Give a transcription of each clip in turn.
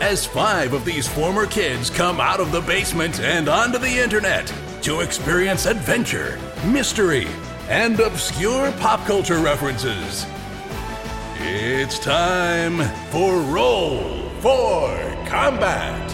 as five of these former kids come out of the basement and onto the internet to experience adventure, mystery, and obscure pop culture references. It's time for Roll for Combat.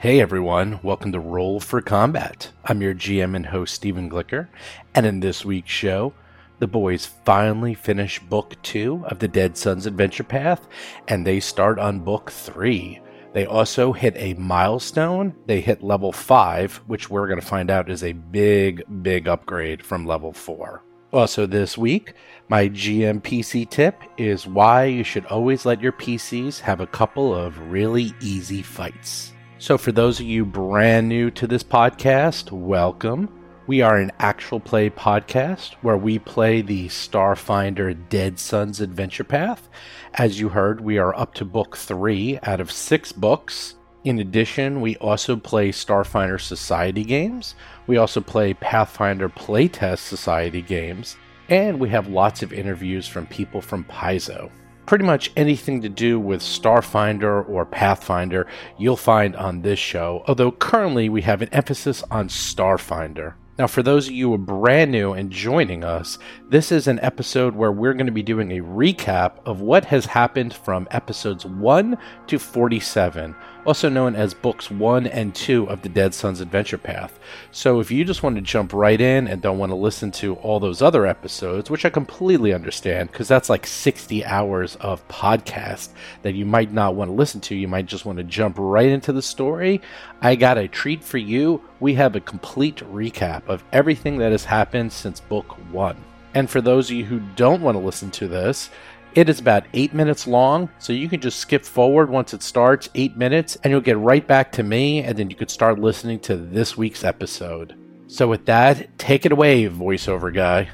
Hey everyone, welcome to Roll for Combat. I'm your GM and host Stephen Glicker, and in this week's show, the boys finally finish book two of the Dead Suns Adventure Path, and they start on book three. They also hit a milestone. They hit level five, which we're going to find out is a big, big upgrade from level four. Also, this week, my GM PC tip is why you should always let your PCs have a couple of really easy fights. So, for those of you brand new to this podcast, welcome. We are an actual play podcast where we play the Starfinder Dead Suns Adventure Path. As you heard, we are up to book three out of six books. In addition, we also play Starfinder Society games. We also play Pathfinder Playtest Society games. And we have lots of interviews from people from Paizo pretty much anything to do with Starfinder or Pathfinder you'll find on this show, although currently we have an emphasis on Starfinder. Now, for those of you who are brand new and joining us, this is an episode where we're going to be doing a recap of what has happened from episodes 1 to 47, also known as books 1 and 2 of the Dead Suns Adventure Path. So, if you just want to jump right in and don't want to listen to all those other episodes, which I completely understand because that's like 60 hours of podcast that you might not want to listen to, you might just want to jump right into the story, I got a treat for you. We have a complete recap of everything that has happened since book one. And for those of you who don't want to listen to this, it is about eight minutes long, so you can just skip forward once it starts, eight minutes, and you'll get right back to me, and then you could start listening to this week's episode. So, with that, take it away, voiceover guy.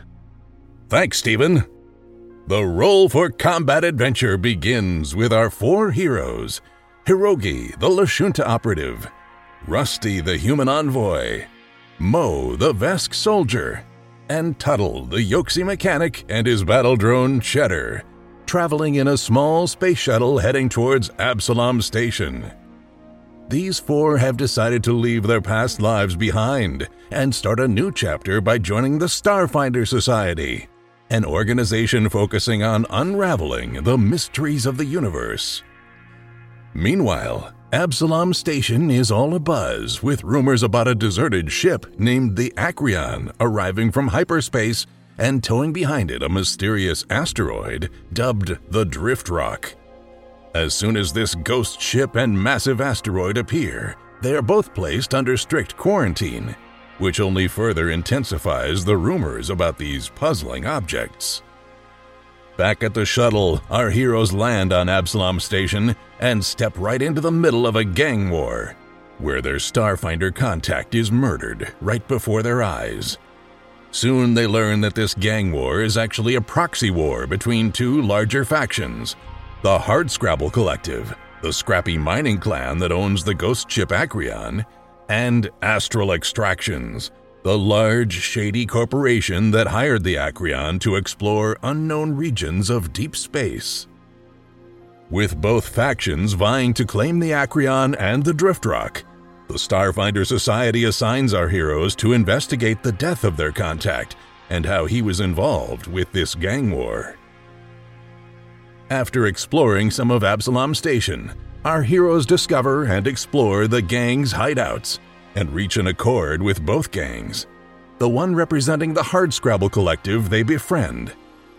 Thanks, Stephen. The Roll for Combat adventure begins with our four heroes Hiroji, the Lashunta operative, Rusty, the human envoy, Mo, the Vesk soldier, and Tuttle, the Ysoki mechanic, and his battle drone Cheddar, traveling in a small space shuttle heading towards Absalom Station. These four have decided to leave their past lives behind and start a new chapter by joining the Starfinder Society, an organization focusing on unraveling the mysteries of the universe. Meanwhile, Absalom Station is all abuzz with rumors about a deserted ship named the Acreon arriving from hyperspace and towing behind it a mysterious asteroid dubbed the Drift Rock. As soon as this ghost ship and massive asteroid appear, they are both placed under strict quarantine, which only further intensifies the rumors about these puzzling objects. Back at the shuttle, our heroes land on Absalom Station and step right into the middle of a gang war, where their Starfinder contact is murdered right before their eyes. Soon they learn that this gang war is actually a proxy war between two larger factions the Hardscrabble Collective, the scrappy mining clan that owns the ghost ship Acreon, and Astral Extractions, the large, shady corporation that hired the Acreon to explore unknown regions of deep space. With both factions vying to claim the Acreon and the Drift Rock, the Starfinder Society assigns our heroes to investigate the death of their contact and how he was involved with this gang war. After exploring some of Absalom Station, our heroes discover and explore the gang's hideouts and reach an accord with both gangs. The one representing the Hardscrabble Collective they befriend,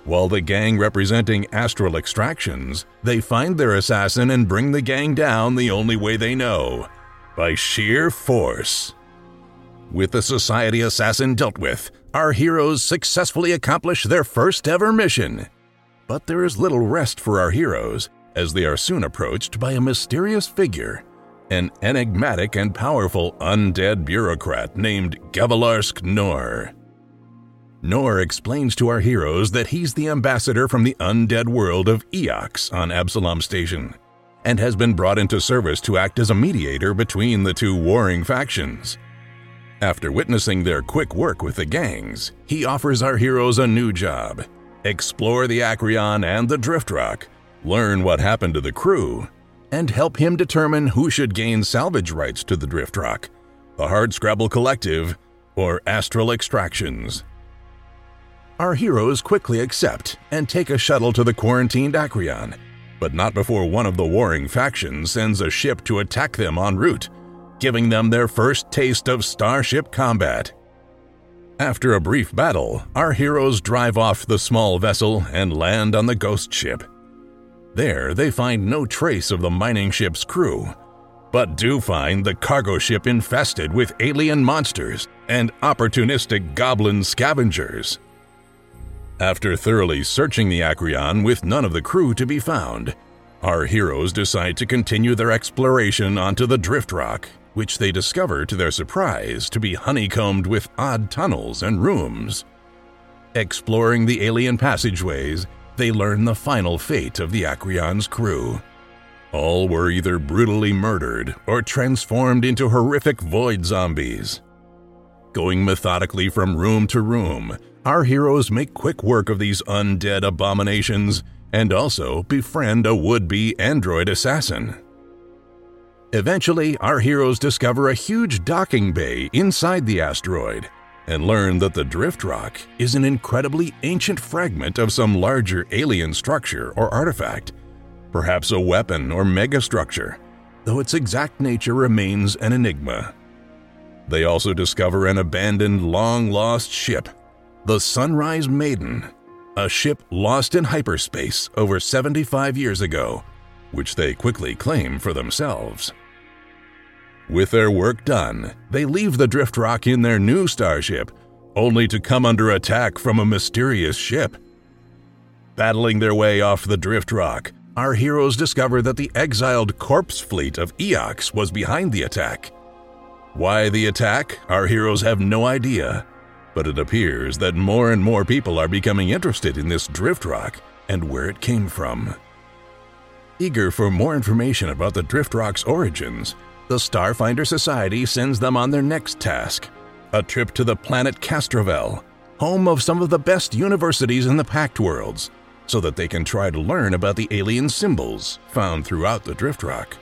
while the gang representing Astral Extractions, they find their assassin and bring the gang down the only way they know by sheer force. With the Society assassin dealt with, our heroes successfully accomplish their first ever mission. But there is little rest for our heroes, as they are soon approached by a mysterious figure, an enigmatic and powerful undead bureaucrat named Gevalarsk Nor. Nor explains to our heroes that he's the ambassador from the undead world of Eox on Absalom Station, and has been brought into service to act as a mediator between the two warring factions. After witnessing their quick work with the gangs, he offers our heroes a new job explore the Acreon and the Drift Rock, learn what happened to the crew, and help him determine who should gain salvage rights to the Drift Rock, the Hardscrabble Collective, or Astral Extractions. Our heroes quickly accept and take a shuttle to the quarantined Acreon, but not before one of the warring factions sends a ship to attack them en route, giving them their first taste of starship combat. After a brief battle, our heroes drive off the small vessel and land on the ghost ship. There, they find no trace of the mining ship's crew, but do find the cargo ship infested with alien monsters and opportunistic goblin scavengers. After thoroughly searching the Acreon with none of the crew to be found, our heroes decide to continue their exploration onto the Drift Rock which they discover to their surprise to be honeycombed with odd tunnels and rooms. Exploring the alien passageways, they learn the final fate of the Acreon's crew. All were either brutally murdered or transformed into horrific void zombies. Going methodically from room to room, our heroes make quick work of these undead abominations and also befriend a would be android assassin. Eventually, our heroes discover a huge docking bay inside the asteroid and learn that the drift rock is an incredibly ancient fragment of some larger alien structure or artifact, perhaps a weapon or megastructure, though its exact nature remains an enigma. They also discover an abandoned, long lost ship, the Sunrise Maiden, a ship lost in hyperspace over 75 years ago, which they quickly claim for themselves. With their work done, they leave the Drift Rock in their new starship, only to come under attack from a mysterious ship. Battling their way off the Drift Rock, our heroes discover that the exiled corpse fleet of Eox was behind the attack. Why the attack, our heroes have no idea, but it appears that more and more people are becoming interested in this Drift Rock and where it came from. Eager for more information about the Drift Rock's origins, the Starfinder Society sends them on their next task a trip to the planet Castrovel, home of some of the best universities in the Pact Worlds, so that they can try to learn about the alien symbols found throughout the Drift Rock.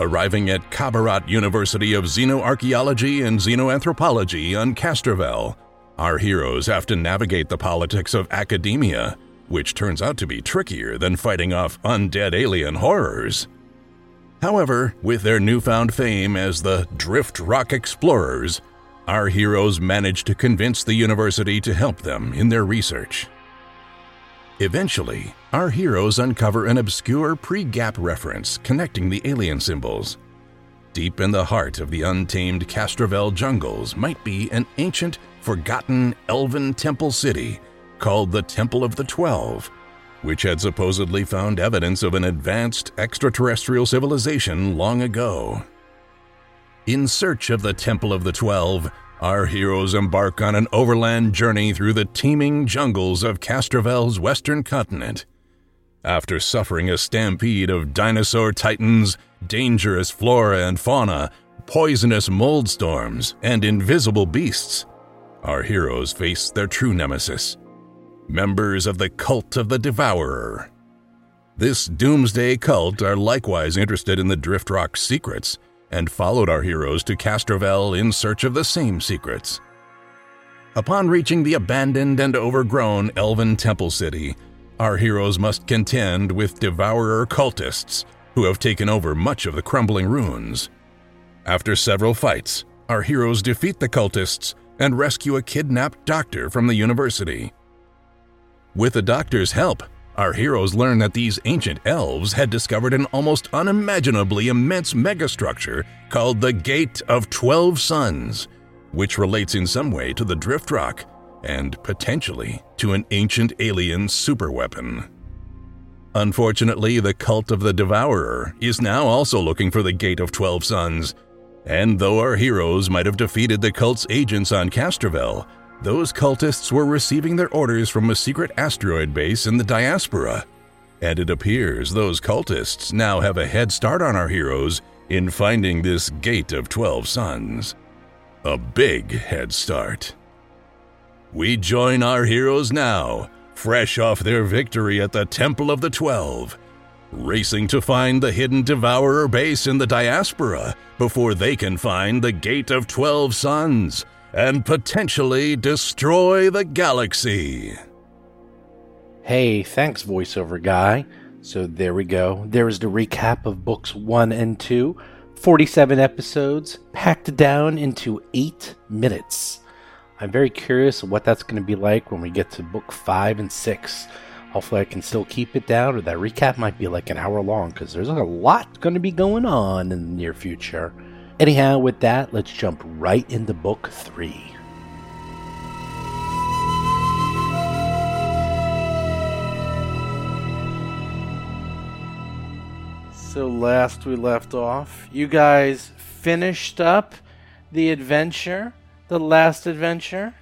Arriving at Qabarat University of Xenoarchaeology and Xenoanthropology on Castrovel, our heroes have to navigate the politics of academia, which turns out to be trickier than fighting off undead alien horrors. However, with their newfound fame as the Drift Rock Explorers, our heroes manage to convince the university to help them in their research. Eventually, our heroes uncover an obscure pre gap reference connecting the alien symbols. Deep in the heart of the untamed Castrovel jungles might be an ancient, forgotten elven temple city called the Temple of the Twelve which had supposedly found evidence of an advanced extraterrestrial civilization long ago. In search of the Temple of the Twelve, our heroes embark on an overland journey through the teeming jungles of Castrovel's western continent. After suffering a stampede of dinosaur titans, dangerous flora and fauna, poisonous mold storms, and invisible beasts, our heroes face their true nemesis members of the Cult of the Devourer. This doomsday cult are likewise interested in the Drift Rock secrets and followed our heroes to Castrovel in search of the same secrets. Upon reaching the abandoned and overgrown Elven Temple City, our heroes must contend with devourer cultists who have taken over much of the crumbling ruins. After several fights, our heroes defeat the cultists and rescue a kidnapped doctor from the university. With the doctor's help, our heroes learn that these ancient elves had discovered an almost unimaginably immense megastructure called the Gate of Twelve Suns, which relates in some way to the Drift Rock and potentially to an ancient alien superweapon. Unfortunately, the cult of the Devourer is now also looking for the Gate of Twelve Suns, and though our heroes might have defeated the cult's agents on Castrovel, those cultists were receiving their orders from a secret asteroid base in the diaspora. And it appears those cultists now have a head start on our heroes in finding this Gate of Twelve Suns. A big head start. We join our heroes now, fresh off their victory at the Temple of the Twelve, racing to find the hidden Devourer base in the diaspora before they can find the Gate of Twelve Suns and potentially destroy the galaxy. Hey, thanks, voiceover guy. So there we go. There is the recap of books one and two. 47 episodes, packed down into eight minutes. I'm very curious what that's going to be like when we get to book five and six. Hopefully, I can still keep it down, or that recap might be like an hour long because there's a lot going to be going on in the near future. Anyhow, with that, let's jump right into book three. So, last we left off, you guys finished up the adventure, the last adventure,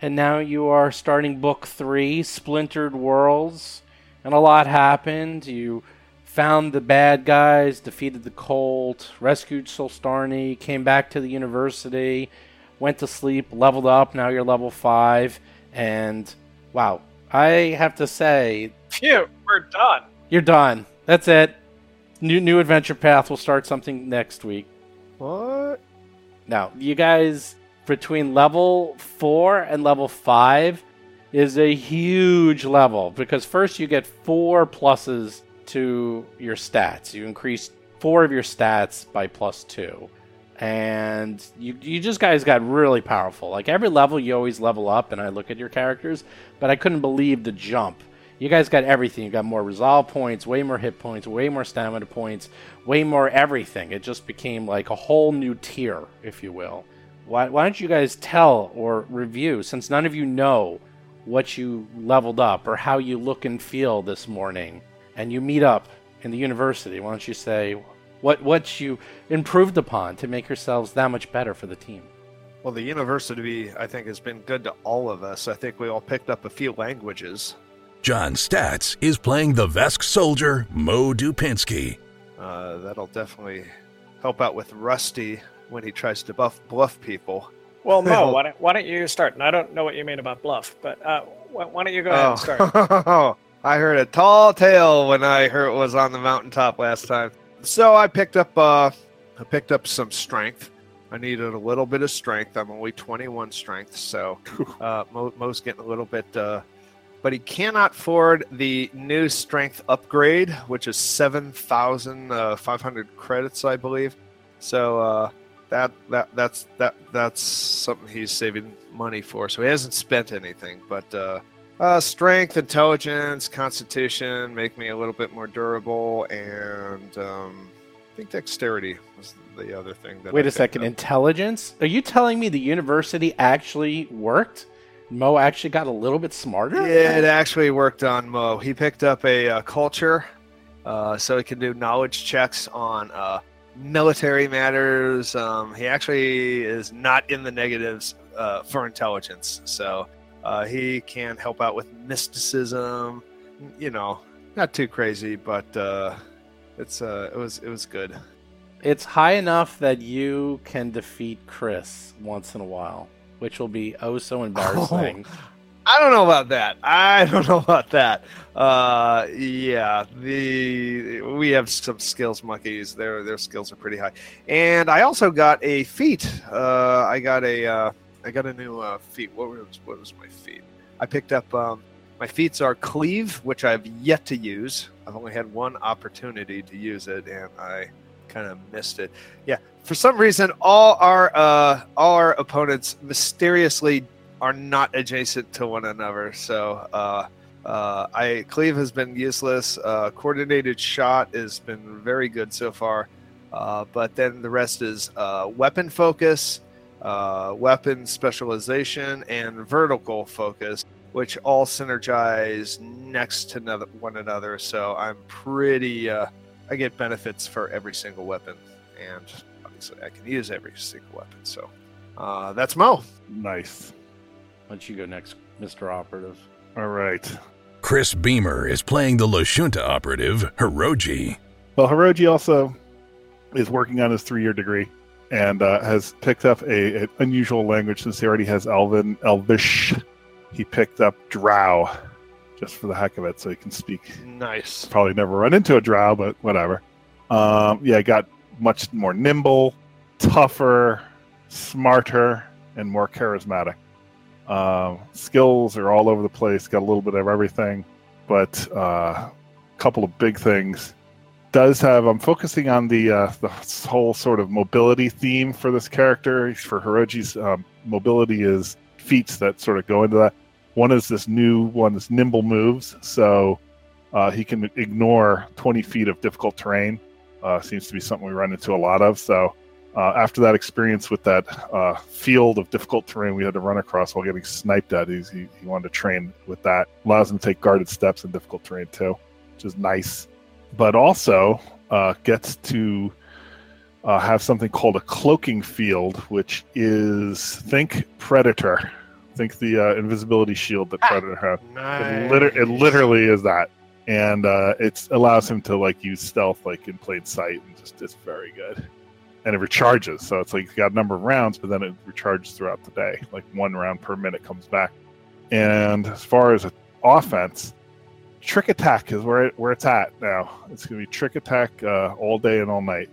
and now you are starting book three, Splintered Worlds, and a lot happened. You found the bad guys, defeated the cult, rescued Solstarny, came back to the university, went to sleep, leveled up. Now you're level five, and wow, I have to say, phew, we're done. You're done. That's it. New new adventure path We'll start something next week. What? Now, you guys between level four and level five is a huge level because first you get four pluses to your stats. You increase four of your stats by plus two. And you, you just guys got really powerful. Like every level, you always level up, and I look at your characters, but I couldn't believe the jump. You guys got everything. You got more resolve points, way more hit points, way more stamina points, way more everything. It just became like a whole new tier, if you will. Why, why don't you guys tell or review, since none of you know what you leveled up or how you look and feel this morning? and you meet up in the university, why don't you say what what you improved upon to make yourselves that much better for the team? Well, the university, I think, has been good to all of us. I think we all picked up a few languages. John Stats is playing the Vesk soldier, Mo Dupinsky. Uh, that'll definitely help out with Rusty when he tries to buff, bluff people. Well, no. why don't, why don't you start? And I don't know what you mean about bluff, but uh, why don't you go ahead and start? I heard a tall tale when I heard was on the mountaintop last time. So I picked up uh I picked up some strength. I needed a little bit of strength. I'm only 21 strength, so uh, Mo, Mo's getting a little bit. Uh, but he cannot afford the new strength upgrade, which is 7,500 uh, credits, I believe. So uh, that that that's that that's something he's saving money for. So he hasn't spent anything, but uh, uh, strength, intelligence, constitution make me a little bit more durable, and um, I think dexterity was the other thing. That Wait I a second, up. intelligence? Are you telling me the university actually worked? Mo actually got a little bit smarter. Yeah, it actually worked on Mo. He picked up a uh, culture, uh, so he can do knowledge checks on uh, military matters. Um, he actually is not in the negatives uh, for intelligence, so uh, he can help out with mysticism. You know, not too crazy, but uh, it's uh, it was it was good. It's high enough that you can defeat Chris once in a while, which will be oh so embarrassing. Oh, I don't know about that. I don't know about that. Uh, yeah, the we have some skills monkeys. Their their skills are pretty high, and I also got a feat. Uh, I got a uh, I got a new uh, feat. What was what was my feat? I picked up um, my feats are cleave, which I've yet to use. I've only had one opportunity to use it, and I kind of missed it. Yeah, for some reason, all our uh, all our opponents mysteriously are not adjacent to one another. So uh, uh, I cleave has been useless. Uh, coordinated shot has been very good so far, uh, but then the rest is uh, weapon focus uh, weapon specialization, and vertical focus, which all synergize next to another, one another. So I'm pretty. Uh, I get benefits for every single weapon, and obviously I can use every single weapon. So uh, that's Mo. Nice. Why don't you go next, Mr. Operative? All right. Chris Beamer is playing the Lashunta operative, Hiroji. Well, Hiroji also is working on his three-year degree and uh, has picked up a, an unusual language since he already has Elven Elvish. He picked up Drow just for the heck of it, so he can speak. Nice. Probably never run into a Drow, but whatever. Um, yeah, got much more nimble, tougher, smarter, and more charismatic. Um, skills are all over the place. Got a little bit of everything, but a uh, couple of big things. Does have. I'm focusing on the uh, the whole sort of mobility theme for this character. For Hiroji's um, mobility is feats that sort of go into that. One is this new one is nimble moves, so uh, he can ignore 20 feet of difficult terrain. Uh, seems to be something we run into a lot of. So uh, after that experience with that uh, field of difficult terrain we had to run across while getting sniped at, he, he wanted to train with that. Allows him to take guarded steps in difficult terrain too, which is nice. But also uh, gets to uh, have something called a cloaking field, which is think predator, think the uh, invisibility shield that predator has. Nice. It, liter- it literally is that, and uh, it allows him to like use stealth like in plain sight, and just it's very good and it recharges. So it's like you got a number of rounds, but then it recharges throughout the day. Like one round per minute comes back. And as far as offense, trick attack is where it, where it's at now. It's going to be trick attack uh, all day and all night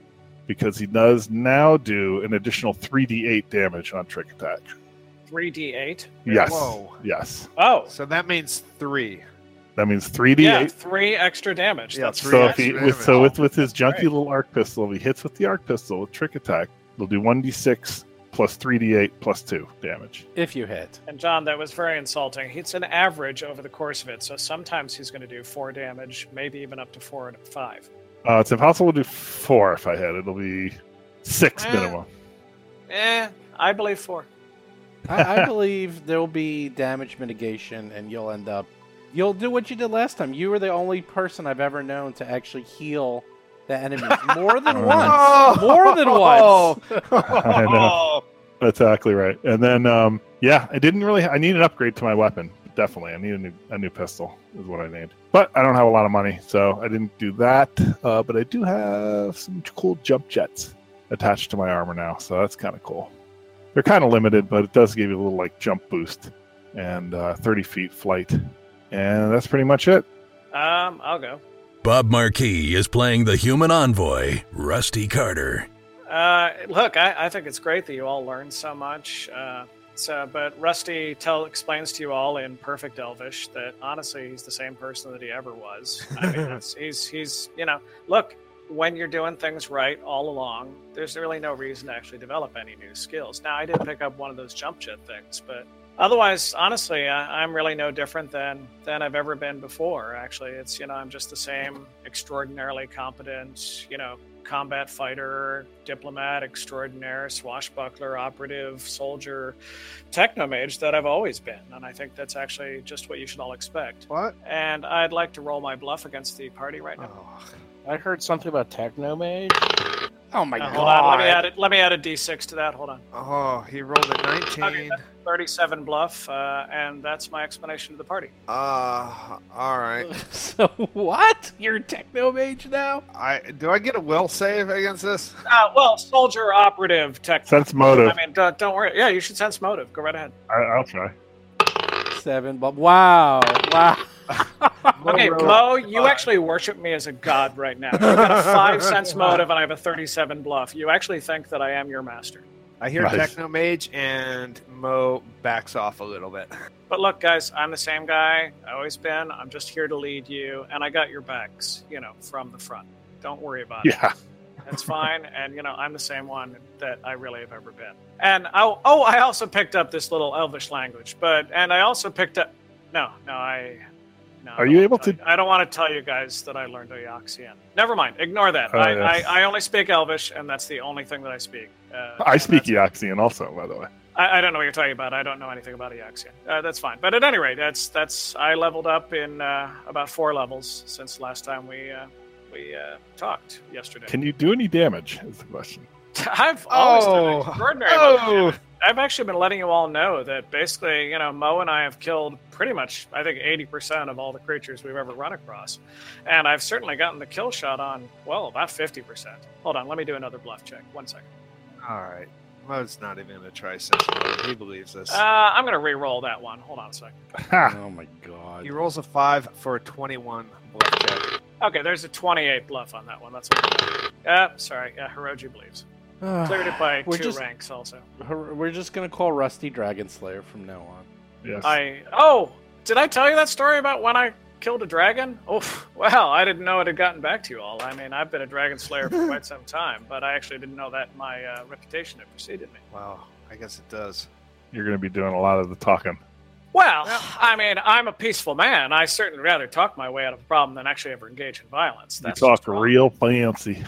because he does now do an additional 3d8 damage on trick attack. 3d8. Yes. Whoa. Yes. Oh, So that means three. That means 3d8. yeah, three extra damage. Yeah, That's three so if he damage. with so with with his junky Right. little arc pistol, if he hits with the arc pistol with trick attack, he'll do 1d6 plus 3d8 plus 2 damage. If you hit. And John, that was very insulting. It's an average over the course of it, so sometimes he's going to do four damage, maybe even up to four and five. Uh, it's impossible to do four if I hit. It'll be six Eh. minimum. Eh, I believe four. I, I believe there will be damage mitigation, and you'll end up. You'll do what you did last time. You were the only person I've ever known to actually heal the enemies more than Oh. once. More than once. I know. That's exactly right. And then, um, yeah, I didn't really. I need an upgrade to my weapon. Definitely, I need a new a new pistol. Is what I need. But I don't have a lot of money, so I didn't do that. Uh, but I do have some cool jump jets attached to my armor now, so that's kind of cool. They're kind of limited, but it does give you a little like jump boost and uh, 30 feet flight, and that's pretty much it. Um, I'll go. Bob Marquis is playing the human envoy, Rusty Carter. Uh, look, I, I think it's great that you all learned so much. Uh, so, but Rusty tell explains to you all in perfect Elvish that honestly he's the same person that he ever was. I mean, it's, he's he's you know, look, when you're doing things right all along, there's really no reason to actually develop any new skills. Now, I did pick up one of those jump jet things, but otherwise, honestly, I, I'm really no different than than I've ever been before. Actually, it's you know, I'm just the same extraordinarily competent, you know, combat fighter, diplomat extraordinaire, swashbuckler, operative, soldier, technomage that I've always been. And I think that's actually just what you should all expect. What? And I'd like to roll my bluff against the party right now. Oh, I heard something about Technomage. Oh my Uh, god! hold on, let me add it. Let me add a d6 to that. Hold on, oh, he rolled a 19. Okay. 37 bluff, uh, and that's my explanation to the party. Uh, all right. So what? You're a Technomage now? I do I get a will save against this? Uh, well, soldier, operative, tech. Sense motive. I mean, don't, don't worry. Yeah, you should sense motive. Go right ahead. I, I'll try. Seven, but wow, wow. Okay. Mo, you uh, actually worship me as a god right now. I've got a five sense motive, and I have a 37 bluff. You actually think that I am your master. I hear Nice. Techno Mage and Mo backs off a little bit. But look, guys, I'm the same guy. I always been. I'm just here to lead you, and I got your backs, you know, from the front. Don't worry about it. Yeah. That's fine. And, you know, I'm the same one that I really have ever been. And, oh, oh, I also picked up this little Elvish language, but, and I also picked up, no, no, I, No, Are you able to- you- I don't want to tell you guys that I learned Eoxian. Never mind. Ignore that. Oh, I, yes. I, I only speak Elvish, and that's the only thing that I speak. Uh, I speak that's- Eoxian also, by the way. I, I don't know what you're talking about. I don't know anything about Eoxian. Uh, that's fine. But at any rate, that's that's I leveled up in uh, about four levels since last time we uh, we uh, talked yesterday. Can you do any damage? Is the question. I've always Oh. done extraordinary. amount of Oh. Damage. I've actually been letting you all know that basically, you know, Mo and I have killed pretty much, I think, 80% of all the creatures we've ever run across. And I've certainly gotten the kill shot on, well, about 50%. Hold on, let me do another bluff check. One second. All right. Mo's not even gonna try sensitive. He believes this. Uh, I'm going to re roll that one. Hold on a second. Oh my god. he rolls a five for a twenty-one bluff check. Okay, there's a 28 bluff on that one. That's what Uh, sorry, uh, Hiroji believes. Cleared it by We're two just- ranks also. We're just gonna call Rusty Dragon Slayer from now on. Yes. I oh, did I tell you that story about when I killed a dragon? Oh, well, I didn't know it had gotten back to you all. I mean, I've been a dragon slayer for quite some time, but I actually didn't know that my uh, reputation had preceded me. Wow. I guess it does. You're going to be doing a lot of the talking. Well, I mean, I'm a peaceful man. I certainly rather talk my way out of a problem than actually ever engage in violence. You That's talk just wrong. real fancy.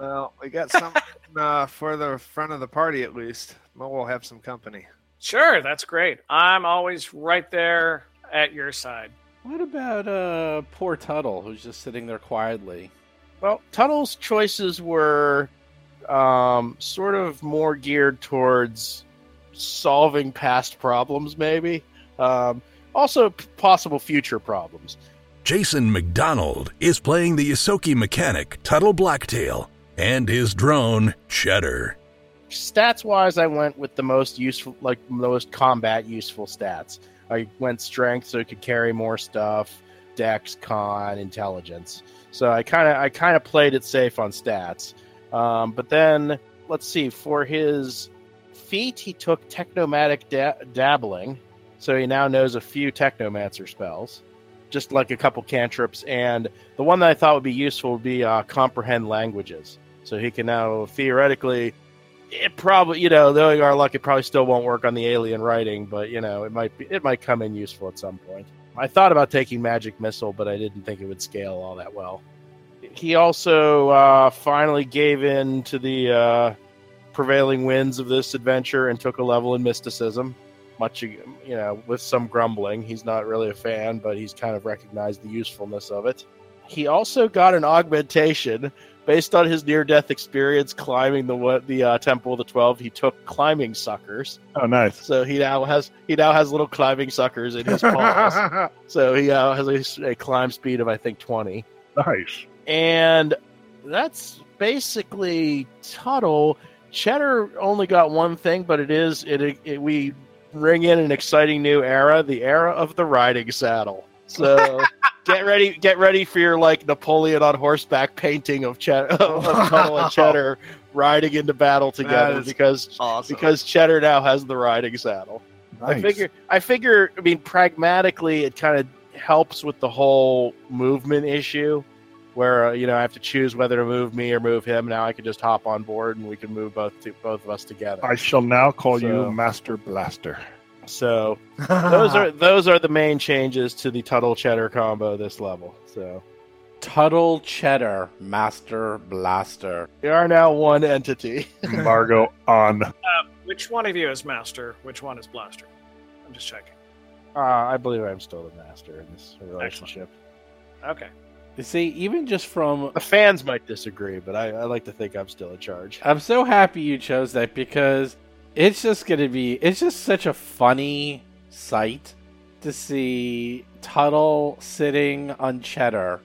Well, we got something uh, for the front of the party at least. Mo will have some company. Sure, that's great. I'm always right there at your side. What about uh poor Tuttle who's just sitting there quietly? Well, Tuttle's choices were um, sort of more geared towards solving past problems, maybe. Um, also, p- possible future problems. Jason McDonald is playing the Ysoki mechanic Tuttle Blacktail and his drone Cheddar. Stats wise, I went with the most useful, like most combat useful stats. I went strength so it could carry more stuff, dex, con, intelligence. So I kind of I kind of played it safe on stats. Um, but then let's see for his feat, he took technomatic da- dabbling, so he now knows a few technomancer spells, just like a couple cantrips. And the one that I thought would be useful would be uh, comprehend languages. So he can now theoretically it probably you know knowing our luck it probably still won't work on the alien writing but you know it might be it might come in useful at some point. I thought about taking magic missile but i didn't think it would scale all that well. He also uh, finally gave in to the uh, prevailing winds of this adventure and took a level in mysticism much you know with some grumbling. He's not really a fan but he's kind of recognized the usefulness of it. He also got an augmentation based on his near-death experience climbing the the uh, Temple of the Twelve, he took climbing suckers. Oh, nice. So he now has he now has little climbing suckers in his paws. so he now has a, a climb speed of I think twenty, Nice. and that's basically Tuttle. Cheddar only got one thing, but it is it, it we bring in an exciting new era, the era of the riding saddle. So get ready, get ready for your like Napoleon on horseback painting of, of Tuttle and Cheddar riding into battle together because awesome. because Cheddar now has the riding saddle. I figure I figure I mean pragmatically it kind of helps with the whole movement issue where uh, you know I have to choose whether to move me or move him. Now I can just hop on board and we can move both to, both of us together. I shall now call So- you Master Blaster. So those are those are the main changes to the Tuttle Cheddar combo this level. So Tuttle Cheddar Master Blaster. we are now one entity. Embargo on. Which one of you is master? Which one is blaster? I'm just checking. Uh, I believe I'm still the master in this relationship. Okay. You see, even just from The fans might disagree, but I, I like to think I'm still in charge. I'm so happy you chose that because it's just gonna be it's just such a funny sight to see Tuttle sitting on Cheddar,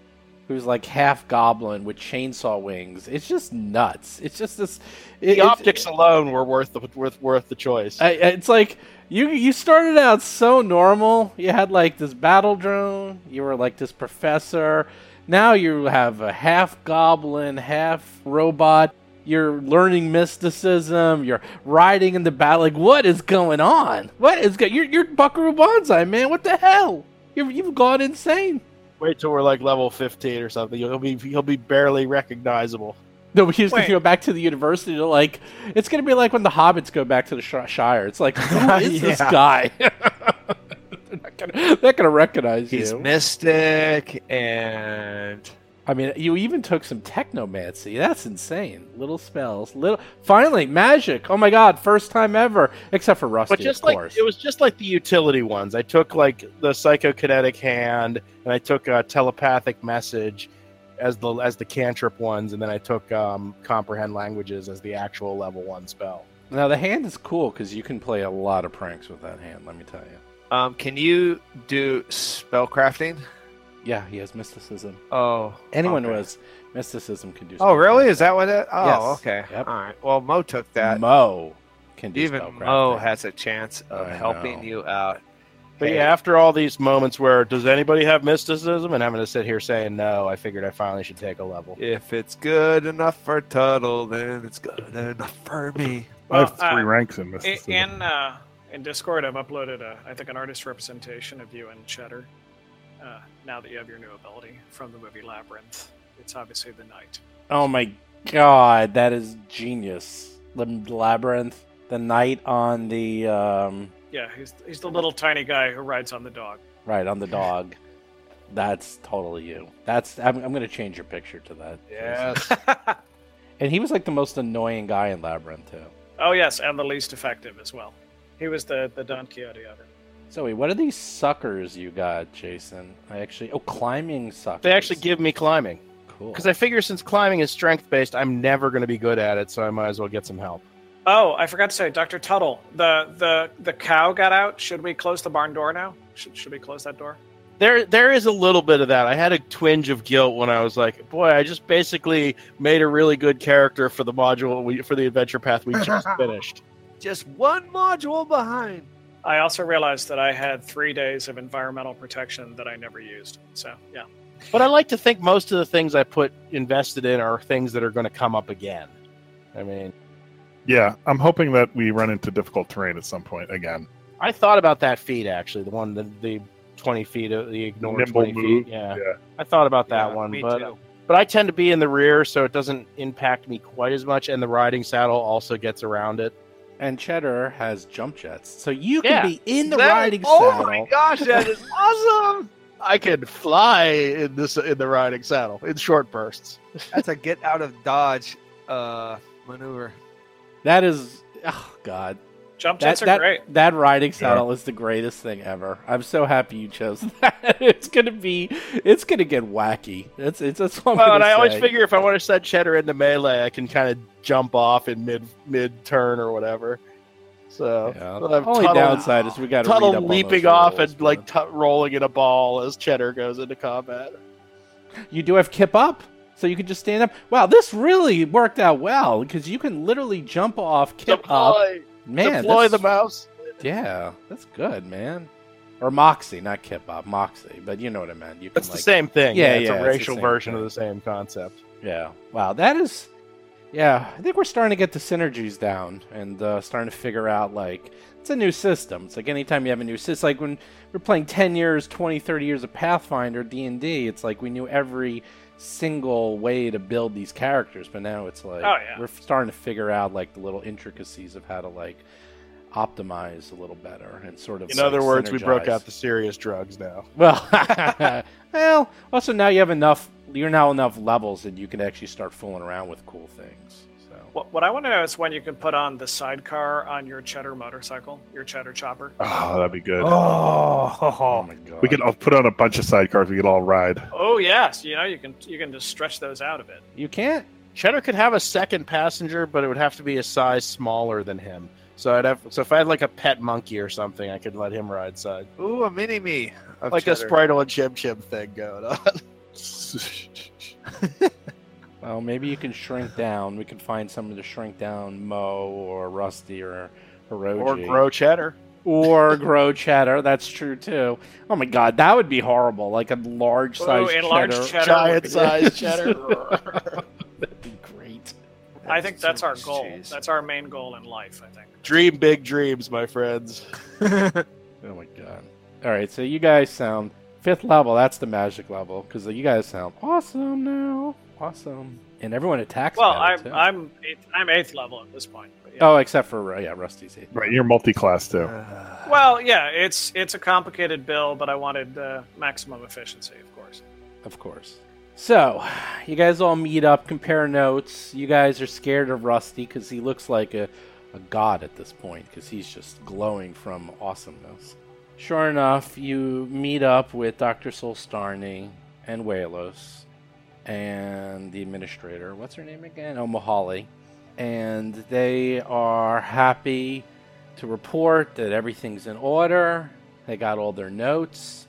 who's like half goblin with chainsaw wings. It's just nuts. It's just this. It, The optics alone were worth the worth worth the choice. I, it's like you you started out so normal. You had like this battle drone. You were like this professor. Now you have a half goblin, half robot. You're learning mysticism. You're riding in the battle. Like what is going on? What is go- you're you're Buckaroo Banzai, man? What the hell? You're, you've gone insane. Wait till we're like level 15 or something. He'll be he'll be barely recognizable. No, he's Wait. going to go back to the university. To like, it's going to be like when the hobbits go back to the Shire. It's like, who is this guy? they're, not gonna, they're not gonna recognize He's you. mystic and I mean, you even took some technomancy. That's insane. Little spells, little. Finally, magic. Oh my god, first time ever, except for Rusty, But just of like course. it was just like the utility ones. I took like the psychokinetic hand, and I took a telepathic message as the as the cantrip ones, and then I took um, comprehend languages as the actual level one spell. Now the hand is cool because you can play a lot of pranks with that hand. Let me tell you. um, can you do spellcrafting? Yeah, he has mysticism. Oh, Anyone okay. who has mysticism can do. Oh, really? Is that what it? Oh, Yes. okay. Yep. All right. Well, Mo took that. Mo can do Even spellcrafting. Mo has a chance of I helping know. you out. But Hey. yeah, after all these moments where does anybody have mysticism, and I'm going to sit here saying no, I figured I finally should take a level. If it's good enough for Tuttle, then it's good enough for me. I have three uh, ranks in In mysticism. in, uh, in Discord, I've uploaded a, I think an artist representation of you and Cheddar. Uh, now that you have your new ability from the movie Labyrinth, it's obviously the knight. Oh my god, that is genius. The labyrinth, the knight on the um, Yeah, he's he's the little tiny guy who rides on the dog. right on the dog. That's totally you. That's I'm, I'm gonna change your picture to that. Yes. And he was like the most annoying guy in Labyrinth too. oh yes, and the least effective as well. He was the the Don Quixote of it. Zoe, what are these suckers you got, Jason? I actually oh climbing suckers. they actually give me climbing cool. because I figure since climbing is strength based, I'm never going to be good at it, so I might as well get some help. Oh, I forgot to say, Doctor Tuttle, the the the cow got out. Should we close the barn door now? Should should we close that door? There, there is a little bit of that. I had a twinge of guilt when I was like, "Boy, I just basically made a really good character for the module we, for the adventure path we just finished." Just one module behind. I also realized that I had three days of environmental protection that I never used. So yeah. But I like to think most of the things I put invested in are things that are going to come up again. I mean, yeah, I'm hoping that we run into difficult terrain at some point again. I thought about that feat actually, the one the, the twenty feet of the ignore Nimble twenty move, feet. Yeah. yeah. I thought about that Yeah, one, me but too. Uh, but I tend to be in the rear, so it doesn't impact me quite as much, and the riding saddle also gets around it. And Cheddar has jump jets, so you Yeah. can be in the That- riding oh saddle. Oh my gosh, that is awesome! I can fly in this in the riding saddle in short bursts. That's a get out of dodge uh, maneuver. That is, oh god, Jump that jets are that, great. that riding saddle is the greatest thing ever. I'm so happy you chose that. it's gonna be, it's gonna get wacky. It's it's that's what I'm Well, gonna and I always figure if I want to set Cheddar into melee, I can kind of jump off in mid mid turn or whatever. So Yeah. we'll Only Tuttle- downside is we got Tuttle leaping off and like t- rolling in a ball as Cheddar goes into combat. you do have kip up, so you can just stand up. Wow, this really worked out well because you can literally jump off, kip up. Man, deploy the mouse. Yeah, that's good, man. Or Moxie, not kip Bob, Moxie, but you know what I meant. You can It's like, the same thing. Yeah, Yeah, it's yeah, a it's racial version thing. of the same concept. Yeah. Wow, that is. Yeah, I think we're starting to get the synergies down and uh, starting to figure out like it's a new system. It's like anytime you have a new system, like when we're playing 10 years, 20, 30 years of Pathfinder D&D, it's like we knew every single way to build these characters, but now it's like Oh, yeah. we're starting to figure out like the little intricacies of how to like optimize a little better and sort of In like, other words, we broke out the serious drugs now. Well, well. Also, now you have enough. You're now enough levels that you can actually start fooling around with cool things. So What, what I want to know is when you can put on the sidecar on your cheddar motorcycle, your cheddar chopper. Oh, that'd be good. oh Oh, my god, We could all put on a bunch of sidecars. We could all ride. Oh yes, you know you can you can just stretch those out a bit. You can't. Cheddar could have a second passenger, but it would have to be a size smaller than him. So I'd have. So if I had like a pet monkey or something, I could let him ride side, Ooh, a mini me. of like a cheddar. Spritle and Chim Chim thing going on. Well, maybe you can shrink down. We can find someone to shrink down Mo or Rusty or Hiroji. or grow Cheddar. or grow cheddar. That's true too. Oh my god, that would be horrible. Like a large Ooh, size enlarged cheddar. cheddar. Giant would size Cheddar. That'd be great. I think that's our goal. Jeez. That's our main goal in life. I think. Dream big dreams, my friends. Oh my god. All right, so you guys sound fifth level. That's the magic level because you guys sound awesome now. Awesome. And everyone attacks. Well, I'm too. I'm eighth, I'm eighth level at this point. But Yeah. Oh, except for uh, yeah, Rusty's eighth. Right, you're multi-class too. Well, yeah, it's it's a complicated bill, but I wanted uh, maximum efficiency, of course. Of course. So, you guys all meet up, compare notes. You guys are scared of Rusty because he looks like a, a god at this point because he's just glowing from awesomeness. Sure enough, you meet up with Dr. Solstarny and Walos and the administrator. What's her name again? Oh, Mahali. And they are happy to report that everything's in order. They got all their notes.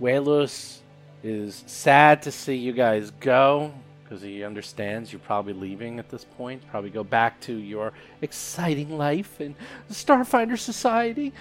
Walos is sad to see you guys go because he understands you're probably leaving at this point. Probably go back to your exciting life in the Starfinder Society.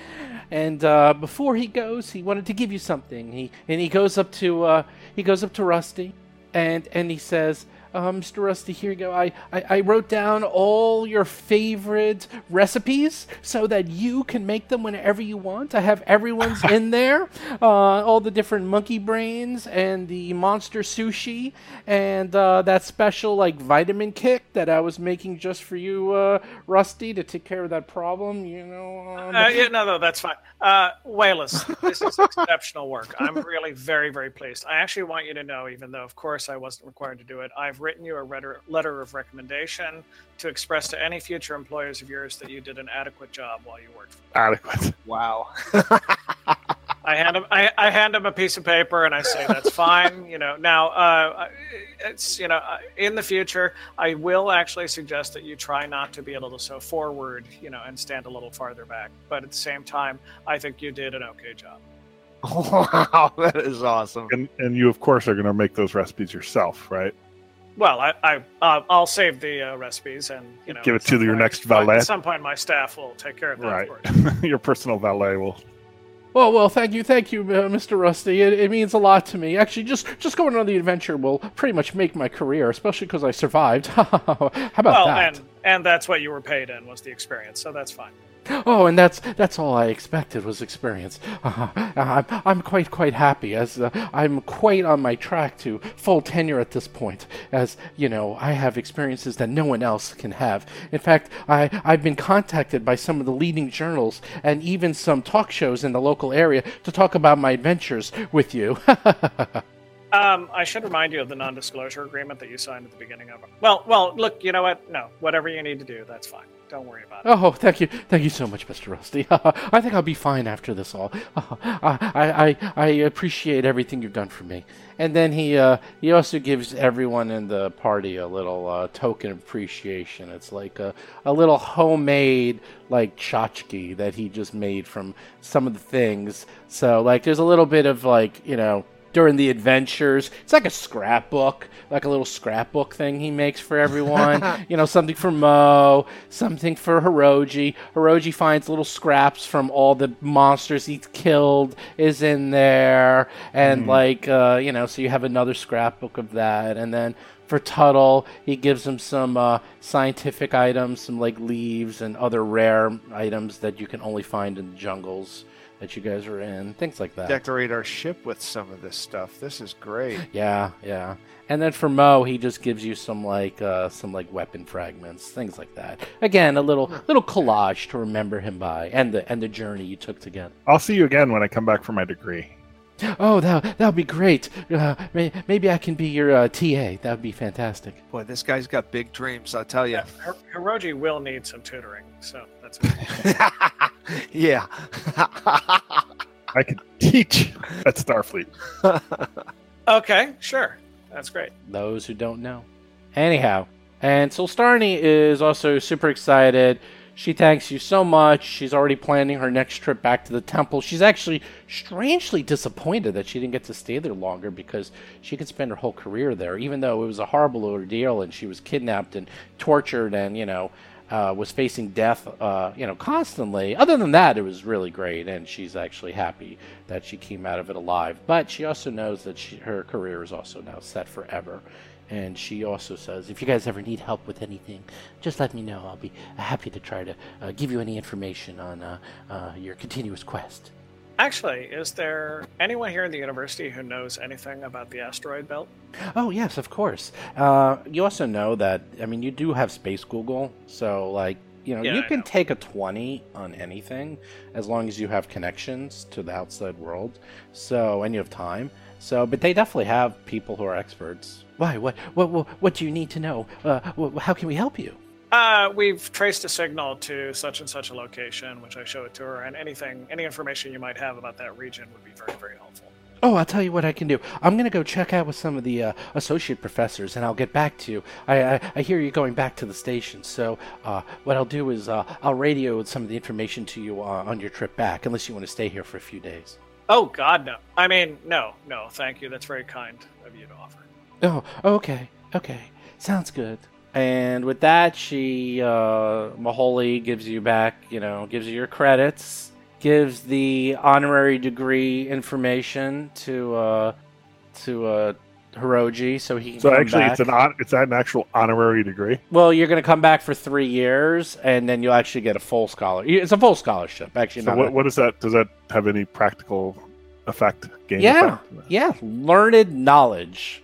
And uh, before he goes, he wanted to give you something. He and he goes up to uh, he goes up to Rusty, and and he says. Uh, Mr. Rusty, here you go. I, I, I wrote down all your favorite recipes so that you can make them whenever you want. I have everyone's in there, uh, all the different monkey brains and the monster sushi and uh, that special like vitamin kick that I was making just for you, uh, Rusty, to take care of that problem. You know. Um, Uh, yeah, no, no, that's fine. Uh, Wayless, this is exceptional work. I'm really very, very pleased. I actually want you to know, even though, of course, I wasn't required to do it, I've written you a letter, letter of recommendation to express to any future employers of yours that you did an adequate job while you worked. For them. Adequate. Wow. I hand him, I, I hand him a piece of paper, and I say that's fine. You know, now uh, it's you know, in the future, I will actually suggest that you try not to be a little so forward, you know, and stand a little farther back. But at the same time, I think you did an okay job. wow, that is awesome. And and you of course are going to make those recipes yourself, right? Well, I, I uh, I'll save the uh, recipes and you know Give it to your point- next valet. At some point, my staff will take care of that. Right. Of. Your personal valet will. Well, well, thank you, thank you, uh, Mr. Rusty. It, it means a lot to me. Actually, just just going on the adventure will pretty much make my career, especially because I survived. How about Well, that? and and that's what you were paid in was the experience, so that's fine. Oh, and that's that's all I expected was experience. Uh, I'm I'm quite quite happy as uh, I'm quite on my track to full tenure at this point. As you know, I have experiences that no one else can have. In fact, I I've been contacted by some of the leading journals and even some talk shows in the local area to talk about my adventures with you. Um, I should remind you of the non-disclosure agreement that you signed at the beginning of. Well, well, look, you know what? No, whatever you need to do, that's fine. Don't worry about it. Oh, thank you, thank you so much, Mr. Rusty. I think I'll be fine after this all. I, I, I appreciate everything you've done for me. And then he, uh, he also gives everyone in the party a little uh, token appreciation. It's like a, a little homemade like tchotchke that he just made from some of the things. So like, there's a little bit of like, you know, during the adventures. It's like a scrapbook, like a little scrapbook thing he makes for everyone. you know, something for Mo, something for Hiroji. Hiroji finds little scraps from all the monsters he's killed is in there, and like uh, you know, so you have another scrapbook of that, and then. For Tuttle, he gives him some uh, scientific items, some like leaves and other rare items that you can only find in the jungles that you guys are in, things like that. Decorate our ship with some of this stuff. This is great. Yeah, yeah. And then for Mo, he just gives you some like uh, some like weapon fragments, things like that. Again, a little little collage to remember him by, and the and the journey you took together. I'll see you again when I come back for my degree. Oh, that that'll be great. Uh, may, maybe I can be your uh, TA. That would be fantastic. Boy, this guy's got big dreams, I'll tell you. Hir- Hiroji will need some tutoring, so that's okay. yeah. I could teach at Starfleet. okay. Sure, that's great. Those who don't know. Anyhow, and Solstarni is also super excited. She thanks you so much. She's already planning her next trip back to the temple. She's actually strangely disappointed that she didn't get to stay there longer because she could spend her whole career there, even though it was a horrible ordeal and she was kidnapped and tortured and, you know, uh, was facing death, uh, you know, constantly. Other than that, it was really great, and she's actually happy that she came out of it alive. But she also knows that she, her career is also now set forever. And she also says, if you guys ever need help with anything, just let me know. I'll be happy to try to uh, give you any information on uh, uh, your continuous quest. Actually, is there anyone here in the university who knows anything about the asteroid belt? Oh yes, of course. Uh, you also know that I mean you do have Space Google, so like you know, Yeah, you I can know. take a 20 on anything as long as you have connections to the outside world. So, and you have time. So, but they definitely have people who are experts. Why? What? What? What, what do you need to know? Uh, how can we help you? Uh, we've traced a signal to such and such a location, which I show it to her, and anything, any information you might have about that region would be very, very helpful. Oh, I'll tell you what I can do. I'm gonna go check out with some of the uh, associate professors, and I'll get back to you. I, I I hear you're going back to the station, so uh, what I'll do is uh, I'll radio some of the information to you uh, on your trip back, unless you want to stay here for a few days. Oh God, no. I mean, no, no. Thank you. That's very kind of you to offer. Oh, okay, okay, sounds good. And with that, she uh, Maholi gives you back, you know, gives you your credits, gives the honorary degree information to uh, to uh, Hiroji, so he can So come actually, back. it's an on, it's an actual honorary degree. Well, you're going to come back for three years, and then you'll actually get a full scholar. It's a full scholarship, actually. So what, a- what does that? Does that have any practical effect? Game Yeah. effect? yeah, learned knowledge.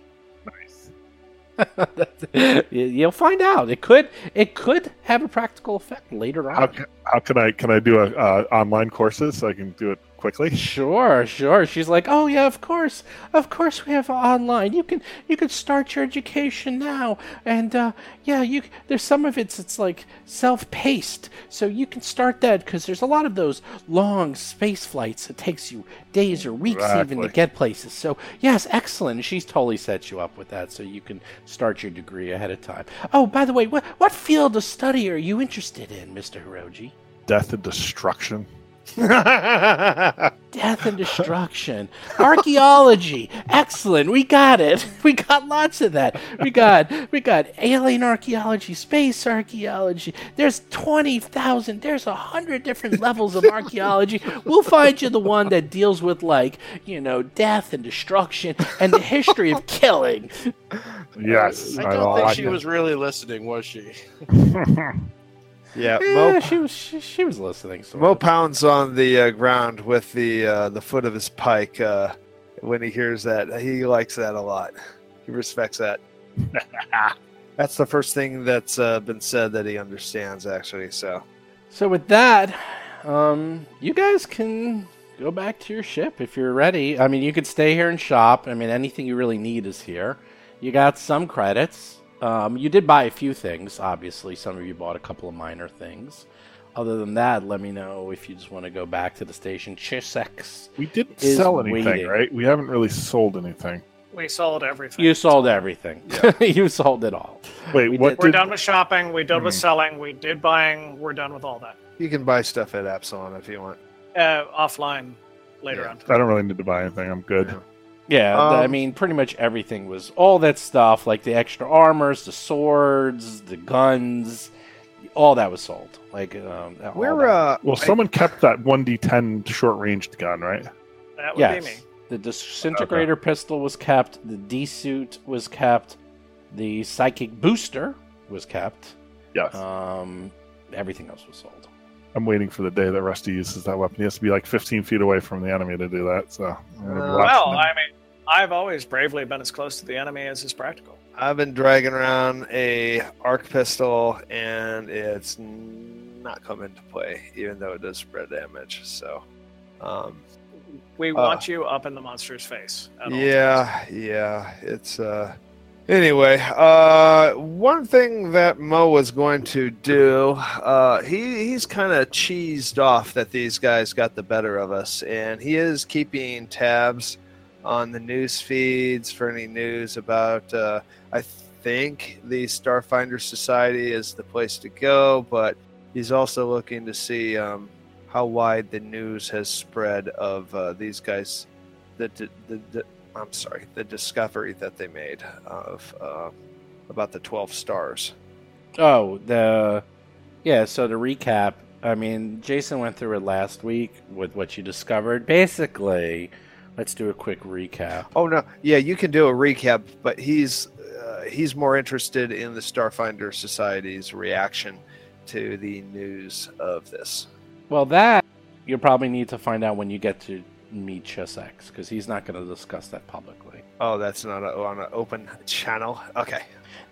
You'll find out. It could. It could have a practical effect later on. How, how can I can I do a uh, online courses so I can do it quickly? Sure, sure. She's like, "Oh yeah, of course, of course. We have online. You can you can start your education now, and uh, yeah, you there's some of it's it's like self-paced, so you can start that because there's a lot of those long space flights. It takes you days or weeks even to get places. So yes, excellent. She's totally set you up with that, so you can start your degree ahead of time. Oh, by the way, what what field of study are you interested in, Mister Hiroji? Death and destruction. Death and destruction. Archaeology. Excellent. We got it. We got lots of that. We got we got alien archaeology, space archaeology. There's 20,000. There's a 100 different levels of archaeology. We'll find you the one that deals with like, you know, death and destruction and the history of killing. Yes, I I don't think she it. was really listening, was she? Yeah, Mo, she was she, she was listening. Sort Mo of. pounds on the uh, ground with the uh, the foot of his pike uh, when he hears that. He likes that a lot. He respects that. That's the first thing that's uh, been said that he understands, actually. So, So with that, um, you guys can go back to your ship if you're ready. I mean, you could stay here and shop. I mean, anything you really need is here. You got some credits. Um, you did buy a few things, obviously. Some of you bought a couple of minor things. Other than that, let me know if you just want to go back to the station. Chisex. We didn't is sell anything, waiting. right? We haven't really sold anything. We sold everything. You sold everything. you sold it all. Wait, We what did- We're did? done with shopping. We did with Mhm. selling. We did buying. We're done with all that. you can buy stuff at Absalom if you want. Uh, offline later Yeah. on. I don't really need to buy anything. I'm good. Yeah. Yeah, th- I Um, mean, pretty much everything was all that stuff, like the extra armors, the swords, the guns, all that was sold. Like, um, all We're uh, Well, someone kept that 1d10 short ranged gun, right? That would yes, be me. the disintegrator pistol was kept, the D suit was kept, the psychic booster was kept. Yes. Um, everything else was sold. I'm waiting for the day that Rusty uses that weapon. He has to be like 15 feet away from the enemy to do that. So, I'm gonna be Uh, watching Well. I mean, I've always bravely been as close to the enemy as is practical. I've been dragging around a arc pistol, and it's not come into play, even though it does spread damage. So, um, We Uh, want you up in the monster's face. yeah, yeah, it's uh. Anyway, uh, one thing that Mo was going to do, uh, he he's kind of cheesed off that these guys got the better of us, and he is keeping tabs on the news feeds for any news about. Uh, I think the Starfinder Society is the place to go, but he's also looking to see um, how wide the news has spread of uh, these guys. The, the, the, the I'm sorry, the discovery that they made of uh, about the twelve stars. Oh, the yeah. So to recap, I mean, Jason went through it last week with what you discovered. Basically, let's do a quick recap. Oh no, yeah, you can do a recap, but he's uh, he's more interested in the Starfinder Society's reaction to the news of this. Well, that you'll probably need to find out when you get to meet Chisex, because he's not going to discuss that publicly. Oh, that's not a, on an open channel. Okay.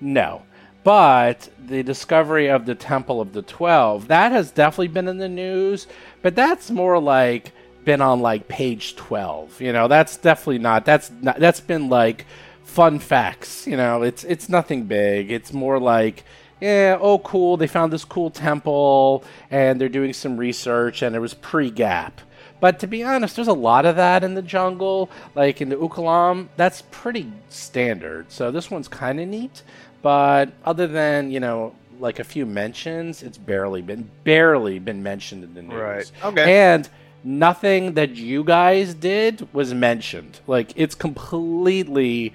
No, But the discovery of the Temple of the Twelve, that has definitely been in the news, but that's more like been on like page 12. You know, that's definitely not that's not, that's been like fun facts, you know. It's it's nothing big. It's more like yeah, oh cool, they found this cool temple and they're doing some research and it was pre-gap. But to be honest, there's a lot of that in the jungle. Like in the Ukulam, that's pretty standard. So this one's kind of neat. But other than, you know, like a few mentions, it's barely been barely been mentioned in the news. Right. Okay. And nothing that you guys did was mentioned. Like it's completely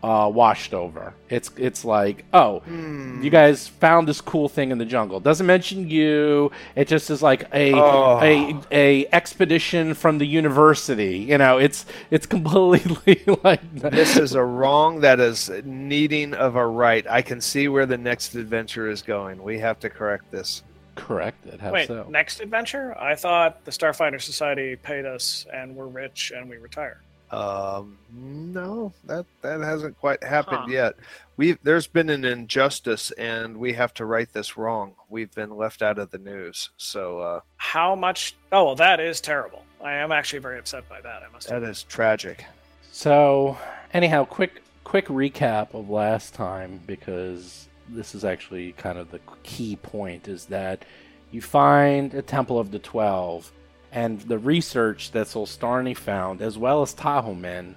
uh, washed over. It's it's like, oh, you guys found this cool thing in the jungle. Doesn't mention you. It just is like a Oh. a a expedition from the university. You know, it's it's completely like this is a wrong that is needing of a right. I can see where the next adventure is going. We have to correct this. Correct. It how Wait, so? next adventure? I thought the Starfinder Society paid us and we're rich and we retire. Um, no, that that hasn't quite happened Huh. yet. We there's been an injustice, and we have to right this wrong. We've been left out of the news, so uh, How much? Oh, well, that is terrible. I am actually very upset by that. I must. that is tragic. So, anyhow, quick quick recap of last time because this is actually kind of the key point is that you find a Temple of the Twelve, and the research that Solstarni found, as well as Tahomen,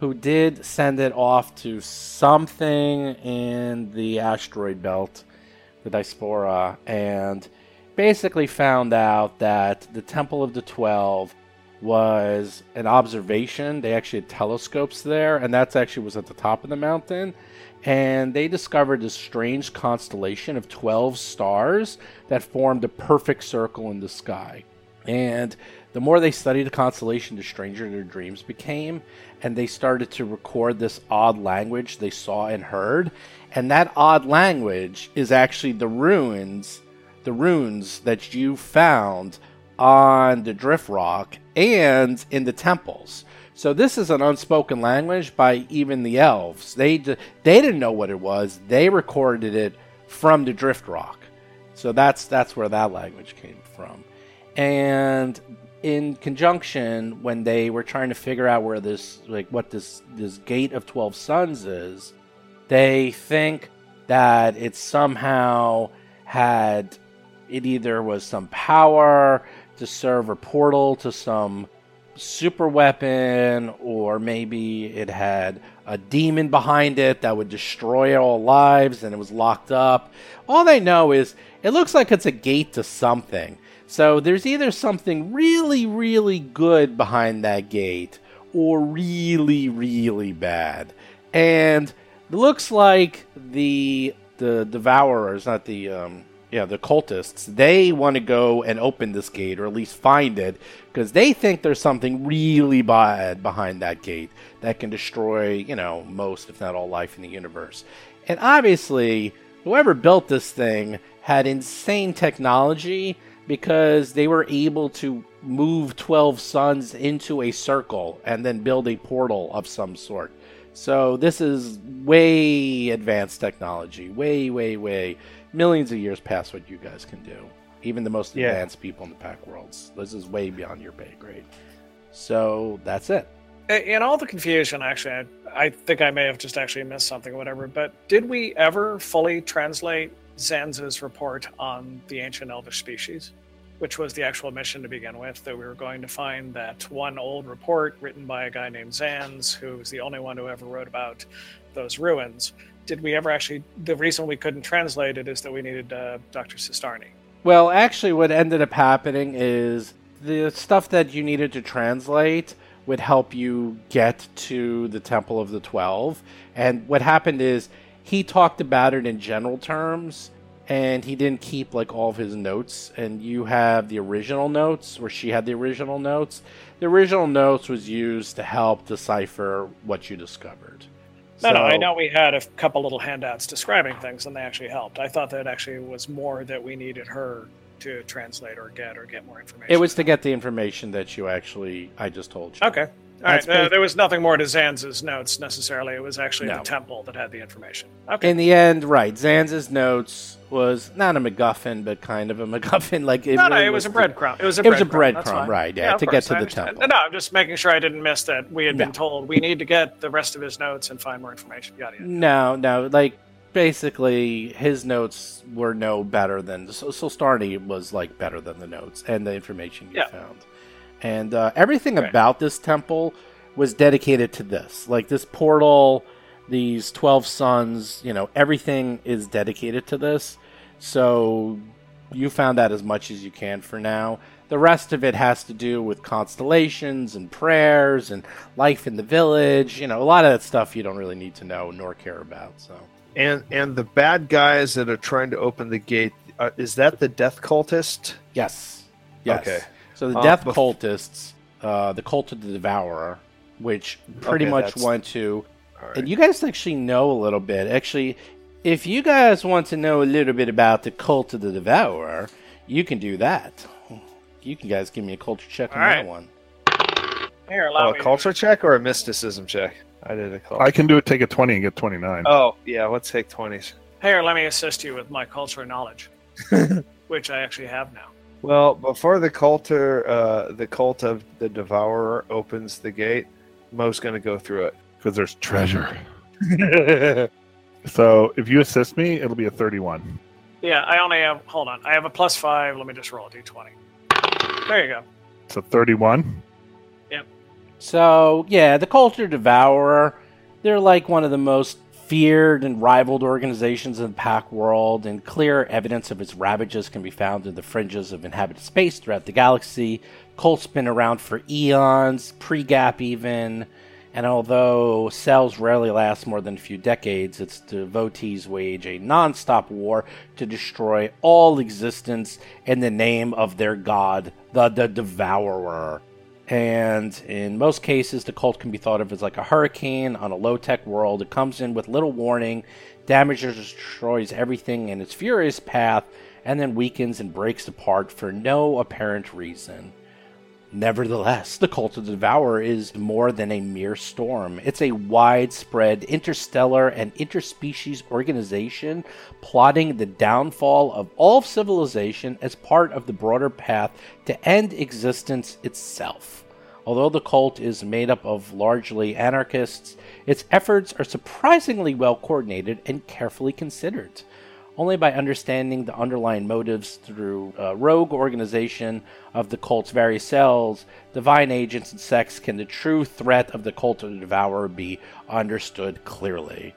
who did send it off to something in the asteroid belt, the Diaspora, and basically found out that the Temple of the Twelve was an observation. They actually had telescopes there, and that's actually was at the top of the mountain. And they discovered this strange constellation of 12 stars that formed a perfect circle in the sky. And the more they studied the constellation, the stranger their dreams became. And they started to record this odd language they saw and heard. And that odd language is actually the ruins, the runes that you found on the drift rock and in the temples. So this is an unspoken language by even the elves. They d- they didn't know what it was. They recorded it from the drift rock. So that's that's where that language came from. And in conjunction when they were trying to figure out where this like what this this gate of 12 suns is, they think that it somehow had it either was some power to serve a portal to some super weapon, or maybe it had a demon behind it that would destroy all lives and it was locked up. All they know is it looks like it's a gate to something. So there's either something really, really good behind that gate or really, really bad. And it looks like the the devourers, not the um, yeah, the cultists, they want to go and open this gate or at least find it because they think there's something really bad behind that gate that can destroy, you know, most, if not all, life in the universe. And obviously, whoever built this thing had insane technology because they were able to move 12 suns into a circle and then build a portal of some sort. So this is way advanced technology, way, way, way millions of years past what you guys can do. Even the most Yeah. advanced people in the Pact Worlds. This is way beyond your pay grade. So that's it. In all the confusion, actually, I, I think I may have just actually missed something or whatever, but did we ever fully translate Zanz's report on the ancient elvish species? Which was the actual mission to begin with, that we were going to find that one old report written by a guy named Zanz, who was the only one who ever wrote about those ruins. Did we ever actually? The reason we couldn't translate it is that we needed uh, Dr. Solstarni. Well, actually, what ended up happening is the stuff that you needed to translate would help you get to the Temple of the Twelve. And what happened is he talked about it in general terms, and he didn't keep like all of his notes. And you have the original notes, or she had the original notes. The original notes was used to help decipher what you discovered. No, no, I know we had a couple little handouts describing things, and they actually helped. I thought that actually was more that we needed her to translate or get or get more information. It was to get the information that you actually I just told you. okay. All right, That's uh, there was nothing more to Zanz's notes necessarily. It was actually No. the temple that had the information. Okay. In the end, right, Zanz's notes was not a MacGuffin, but kind of a MacGuffin. Like it no, no, it was a the- breadcrumb. It was a It was a breadcrumb. That's right, yeah, of to get to I the understand. temple. No, I'm just making sure I didn't miss that. We had No. been told we need to get the rest of his notes and find more information. Yada yada. No, no, like basically his notes were no better than so, so Starny was like better than the notes and the information you Yeah. found. And uh, everything Right. about this temple was dedicated to this. Like this portal, these 12 suns, you know, everything is dedicated to this. So you found out as much as you can for now. The rest of it has to do with constellations and prayers and life in the village. You know, a lot of that stuff you don't really need to know nor care about. So And and the bad guys that are trying to open the gate uh, is that the death cultist? yes, yes. Okay. So the Uh, death bef- cultists, uh, the cult of the devourer, which pretty Okay, much went to All right. And you guys actually know a little bit. Actually, if you guys want to know a little bit about the cult of the devourer, you can do that. You can guys give me a culture check on All that right. one. Here, allow oh, me. a culture check or a mysticism check? I did a culture. I can do it. Take a twenty and get twenty nine. oh yeah, let's take twenties. Here, let me assist you with my cultural knowledge, which I actually have now. Well, before the culter, uh, the cult of the devourer opens the gate, Mo's going to go through it because there's treasure. So if you assist me, it'll be a thirty-one. Yeah, I only have. Hold on, I have a plus five. Let me just roll a d20. There you go. So thirty-one. Yep. So, yeah, the Culture Devourer, they're like one of the most feared and rivaled organizations in the Pact World, and clear evidence of its ravages can be found in the fringes of inhabited space throughout the galaxy. Cult's been around for eons, pre gap even, and although cells rarely last more than a few decades, its devotees wage a non stop war to destroy all existence in the name of their god, the, the Devourer. And in most cases, the cult can be thought of as like a hurricane on a low tech world. It comes in with little warning, damages or destroys everything in its furious path, and then weakens and breaks apart for no apparent reason. Nevertheless, the Cult of the Devourer is more than a mere storm. It's a widespread interstellar and interspecies organization plotting the downfall of all civilization as part of the broader path to end existence itself. Although the cult is made up of largely anarchists, its efforts are surprisingly well coordinated and carefully considered. Only by understanding the underlying motives through uh, rogue organization of the cult's various cells, divine agents, and sects can the true threat of the cult of the devourer be understood clearly.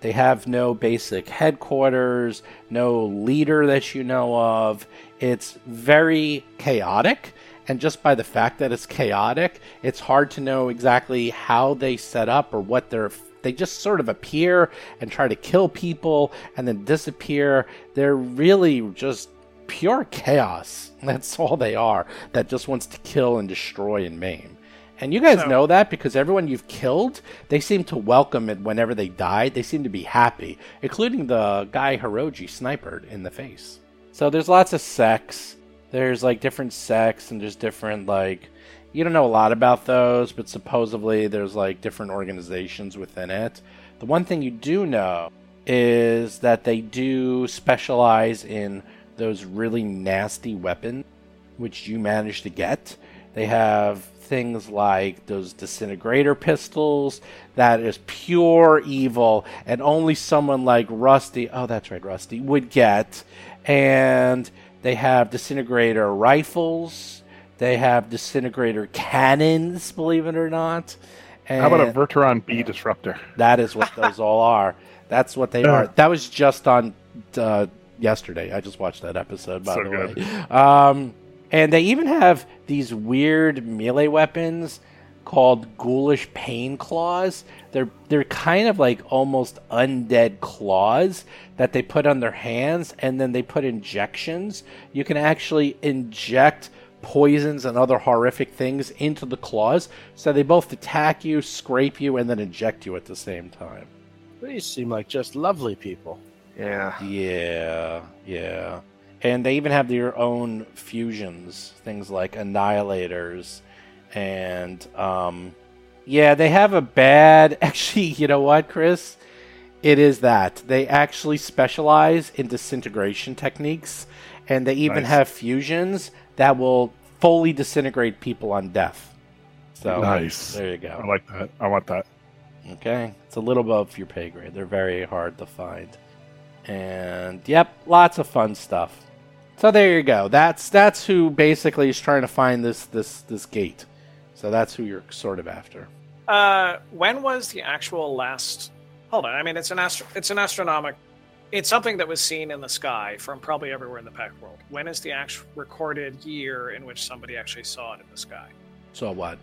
They have no basic headquarters, no leader that you know of. It's very chaotic, and just by the fact that it's chaotic, it's hard to know exactly how they set up or what they're they just sort of appear and try to kill people and then disappear. They're really just pure chaos. That's all they are. That just wants to kill and destroy and maim. And you guys So- know that because everyone you've killed, they seem to welcome it whenever they die. They seem to be happy, including the guy Hiroji snipered in the face. So there's lots of sex. There's like different sex and there's different like you don't know a lot about those, but supposedly there's like different organizations within it. The one thing you do know is that they do specialize in those really nasty weapons, which you managed to get. They have things like those disintegrator pistols that is pure evil and only someone like Rusty, oh that's right, Rusty, would get. And they have disintegrator rifles. They have disintegrator cannons, believe it or not. And How about a Verteron B disruptor? that is what those all are. That's what they Yeah. are. That was just on uh, yesterday. I just watched that episode, by So the good. way. Um, and they even have these weird melee weapons called ghoulish pain claws. They're they're kind of like almost undead claws that they put on their hands, and then they put injections. You can actually inject poisons and other horrific things into the claws, so they both attack you, scrape you, and then inject you at the same time. These seem like just lovely people. Yeah. Yeah, yeah. And they even have their own fusions, things like annihilators and um, Yeah, they have a bad. Actually, you know what, Chris? It is that they actually specialize in disintegration techniques, and they even Nice. have fusions that will fully disintegrate people on death. So Nice. there you go. I like that. I want that. Okay, it's a little above your pay grade. They're very hard to find, and yep, lots of fun stuff. So there you go. That's that's who basically is trying to find this this this gate. So that's who you're sort of after. Uh, when was the actual last? Hold on. I mean, it's an astro- It's an astronomic. It's something that was seen in the sky from probably everywhere in the Pact World. When is the actual recorded year in which somebody actually saw it in the sky? Saw what?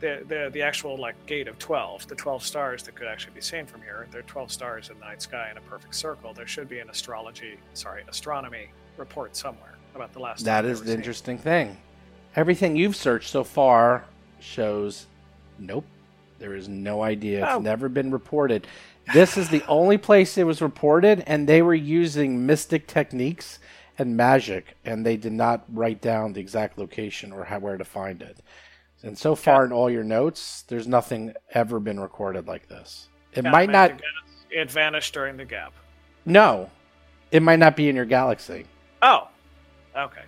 The the the actual like gate of twelve, the twelve stars that could actually be seen from here. There are twelve stars in the night sky in a perfect circle. There should be an astrology, sorry, astronomy report somewhere about the last. That is the seen. interesting thing. Everything you've searched so far shows nope. There is no idea. It's Oh. never been reported. This is the only place it was reported, and they were using mystic techniques and magic, and they did not write down the exact location or how, where to find it. And so far in all your notes, there's nothing ever been recorded like this. It might not. It vanished during the gap. No, it might not be in your galaxy. Oh, okay.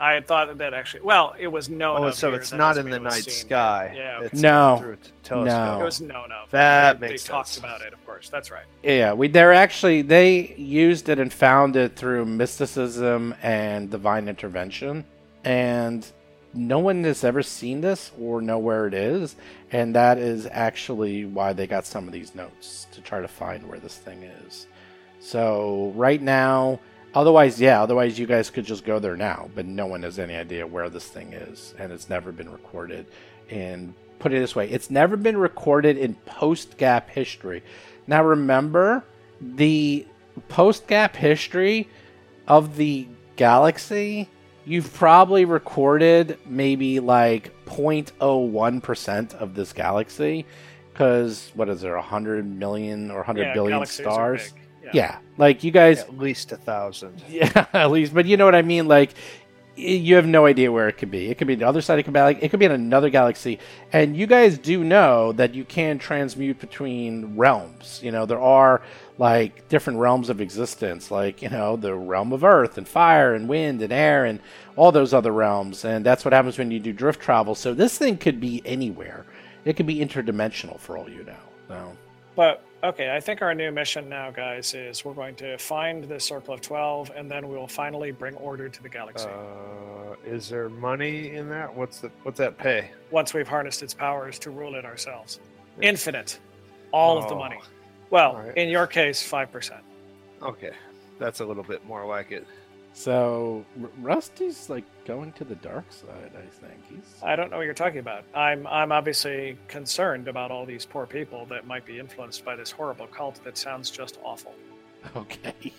I had thought that actually. Well, it was known. Oh, of so here, it's not in the night seen sky. here. Yeah, It's No. through a t- No. it was known of. That they, makes they talked about it, of course. That's right. Yeah, we they're actually they used it and found it through mysticism and divine intervention, and no one has ever seen this or know where it is, and that is actually why they got some of these notes to try to find where this thing is. So right now, otherwise, yeah, otherwise you guys could just go there now, but no one has any idea where this thing is, and it's never been recorded. And put it this way, it's never been recorded in post gap history. Now remember, the post gap history of the galaxy, you've probably recorded maybe like 0.01% of this galaxy. Because, what is there, 100 million or 100 yeah, billion stars? Big. Yeah. like you guys, At least a thousand. yeah, at least. But you know what I mean? Like, you have no idea where it could be. It could be the other side. of could be like it could be in another galaxy. And you guys do know that you can transmute between realms. You know, there are like different realms of existence, like you know the realm of earth and fire and wind and air and all those other realms. And that's what happens when you do drift travel. So this thing could be anywhere. It could be interdimensional for all you know. So. But okay, I think our new mission now, guys, is we're going to find the Circle of Twelve, and then we will finally bring order to the galaxy. Uh, is there money in that? What's the what's that pay? once we've harnessed its powers to rule it ourselves. Infinite, all of the Oh. money. Well, right. in your case, five percent. Okay, that's a little bit more like it. So R- Rusty's like going to the dark side. I think he's. I don't know what you're talking about. I'm I'm obviously concerned about all these poor people that might be influenced by this horrible cult that sounds just awful. Okay.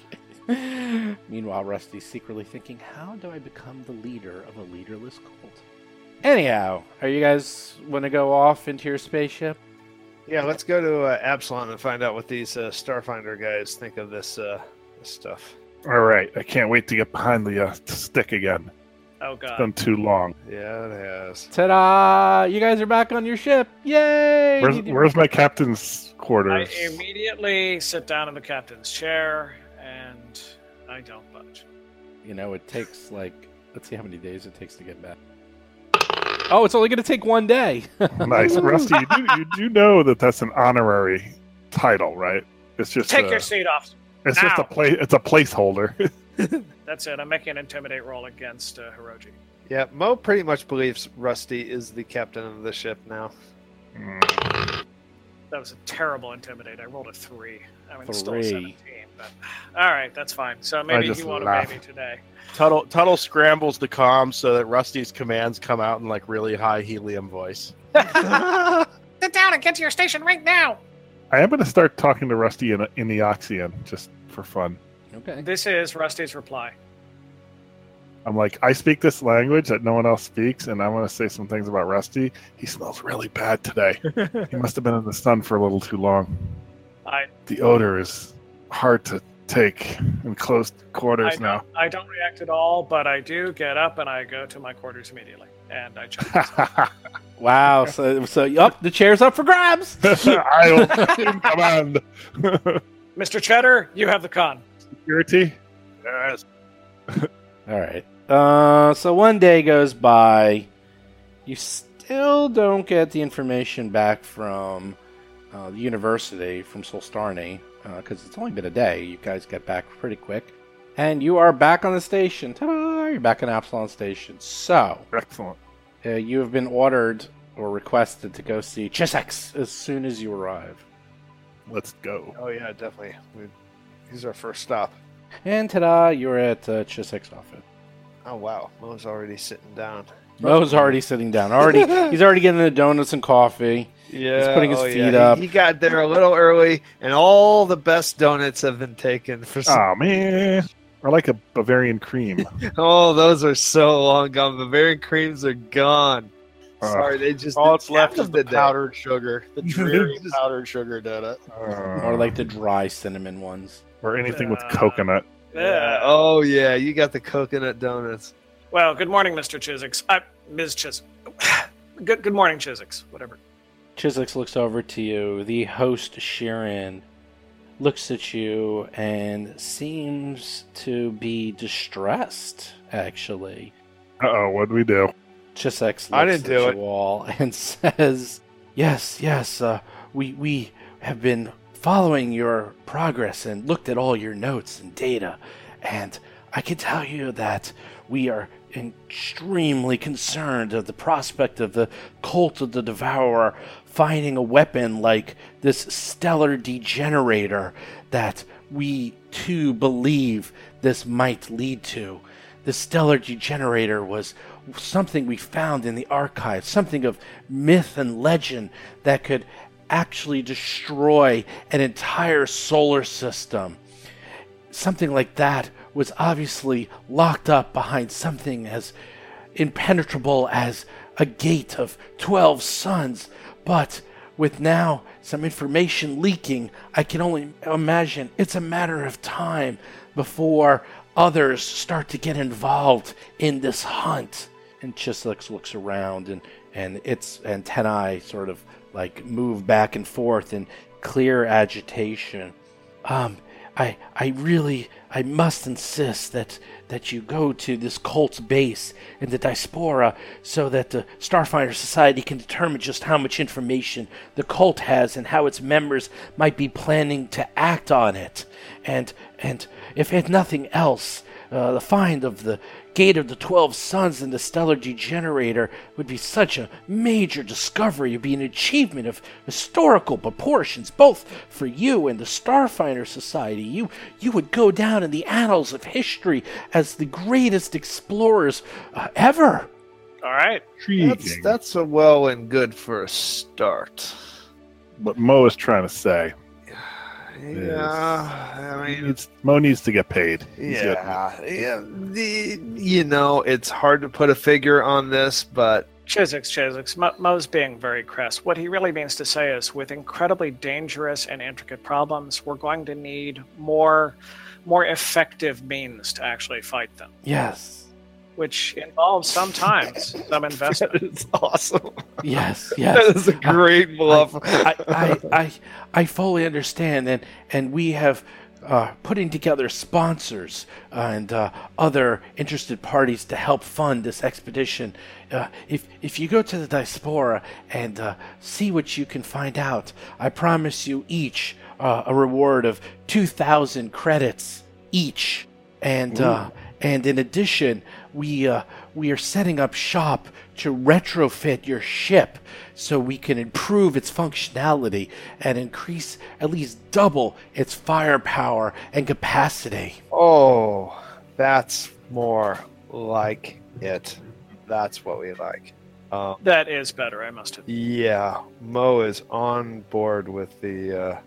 Meanwhile, Rusty's secretly thinking, how do I become the leader of a leaderless cult? Anyhow, are you guys want to go off into your spaceship? Yeah, let's go to uh, Absalom and find out what these uh, Starfinder guys think of this uh, this stuff. All right. I can't wait to get behind the uh, stick again. Oh god it's been too long. Yeah, it has. Ta-da! You guys are back on your ship. Yay! Where's, where's my captain's quarters? I quarters? immediately sit down in the captain's chair and I don't budge. You know, it takes like let's see how many days it takes to get back. Oh, it's only going to take one day. nice, Rusty. You do, you do know that that's an honorary title, right? It's just Take a, your seat off. It's just a now. play. It's a placeholder. That's it. I'm making an intimidate roll against uh, Hiroji. Yeah, Mo pretty much believes Rusty is the captain of the ship now. Mm, That was a terrible intimidate. I rolled a three. I mean, still a 17. But all right, that's fine. So maybe just you won't laugh. obey me today. Tuttle Tuttle scrambles the comms so that Rusty's commands come out in like really high helium voice. Sit down and get to your station right now. I am going to start talking to Rusty in, in the Oxyan just for fun. okay. This is Rusty's reply. I'm like, I speak this language that no one else speaks, and I want to say some things about Rusty. He smells really bad today. he must have been in the sun for a little too long. I The odor is hard to take in close I quarters don't, now. I don't react at all, but I do get up and I go to my quarters immediately. And I chose. Wow. So, so up the chair's up for grabs. I will command. Mr. Cheddar, you have the con. Security. Yes. All right. Uh, so one day goes by. You still don't get the information back from uh, the university from Solstarni because it's only been a day. You guys get back pretty quick, and you are back on the station. Ta-da! You're back on Absalom Station. So Excellent. uh, you have been ordered or requested to go see Chiseks as soon as you arrive. Let's go. Oh yeah, definitely. We, he's our first stop. And ta-da! You're at uh, Chisek's office. Oh wow, Mo's already sitting down. Mo's already sitting down. Already, he's already getting the donuts and coffee. Yeah, putting his oh, feet yeah. He- He, got there a little early, and all the best donuts have been taken for. Some, Oh man, I like a Bavarian cream. oh, those are so long gone. Bavarian creams are gone. Uh, Sorry, they just All didn't left is them the today. powdered sugar, the dreary Just- powdered sugar donut. uh, Or like the dry cinnamon ones. or anything with Uh, coconut. Yeah. Oh yeah, you got the coconut donuts. Well, good morning, Mr. Chiswick. Uh, Ms. Chiswick. good, good morning, Chiswick. Whatever. Chiswick looks over to you. The host, Sharon, looks at you and seems to be distressed, actually. Uh oh, what'd we do? Chiswick looks I didn't at do you it. all and says, Yes, yes, uh, we, we have been following your progress and looked at all your notes and data, and I can tell you that we are extremely concerned at the prospect of the cult of the devourer finding a weapon like this stellar degenerator that we too believe this might lead to. The stellar degenerator was something we found in the archives, something of myth and legend that could actually destroy an entire solar system something like that was obviously locked up behind something as impenetrable as a gate of 12 suns. But with now some information leaking, I can only imagine it's a matter of time before others start to get involved in this hunt. And Chislix looks around and, and its antennae sort of like move back and forth in clear agitation. Um, I I really I must insist that that you go to this cult's base in the diaspora so that the Starfinder Society can determine just how much information the cult has and how its members might be planning to act on it. And and if nothing else, uh, the find of the Gate of the Twelve Suns and the Stellar Degenerator would be such a major discovery. It would be an achievement of historical proportions, both for you and the Starfinder Society. You, you would go down in the annals of history as the greatest explorers uh, ever. All right. That's that's a well and good for a start. what Mo is trying to say. Yeah, I He mean, needs, Mo needs to get paid. He's got- yeah, yeah. The, you know, it's hard to put a figure on this, but Chiswick's Chiswick's. Mo- Mo's being very crass. What he really means to say is, with incredibly dangerous and intricate problems, we're going to need more, more effective means to actually fight them, Yes, which involves sometimes some investment. that is awesome. yes, yes. is a great bluff. I, I, I, I fully understand, and and we have uh, putting together sponsors and uh, other interested parties to help fund this expedition. Uh, if if you go to the diaspora and uh, see what you can find out, I promise you each uh, a reward of two thousand credits each, and uh, and in addition, we uh, we are setting up shop to retrofit your ship so we can improve its functionality and increase at least double its firepower and capacity. Oh, that's more like it. That's what we like. Um, that is better, I must admit. yeah, Mo is on board with the uh,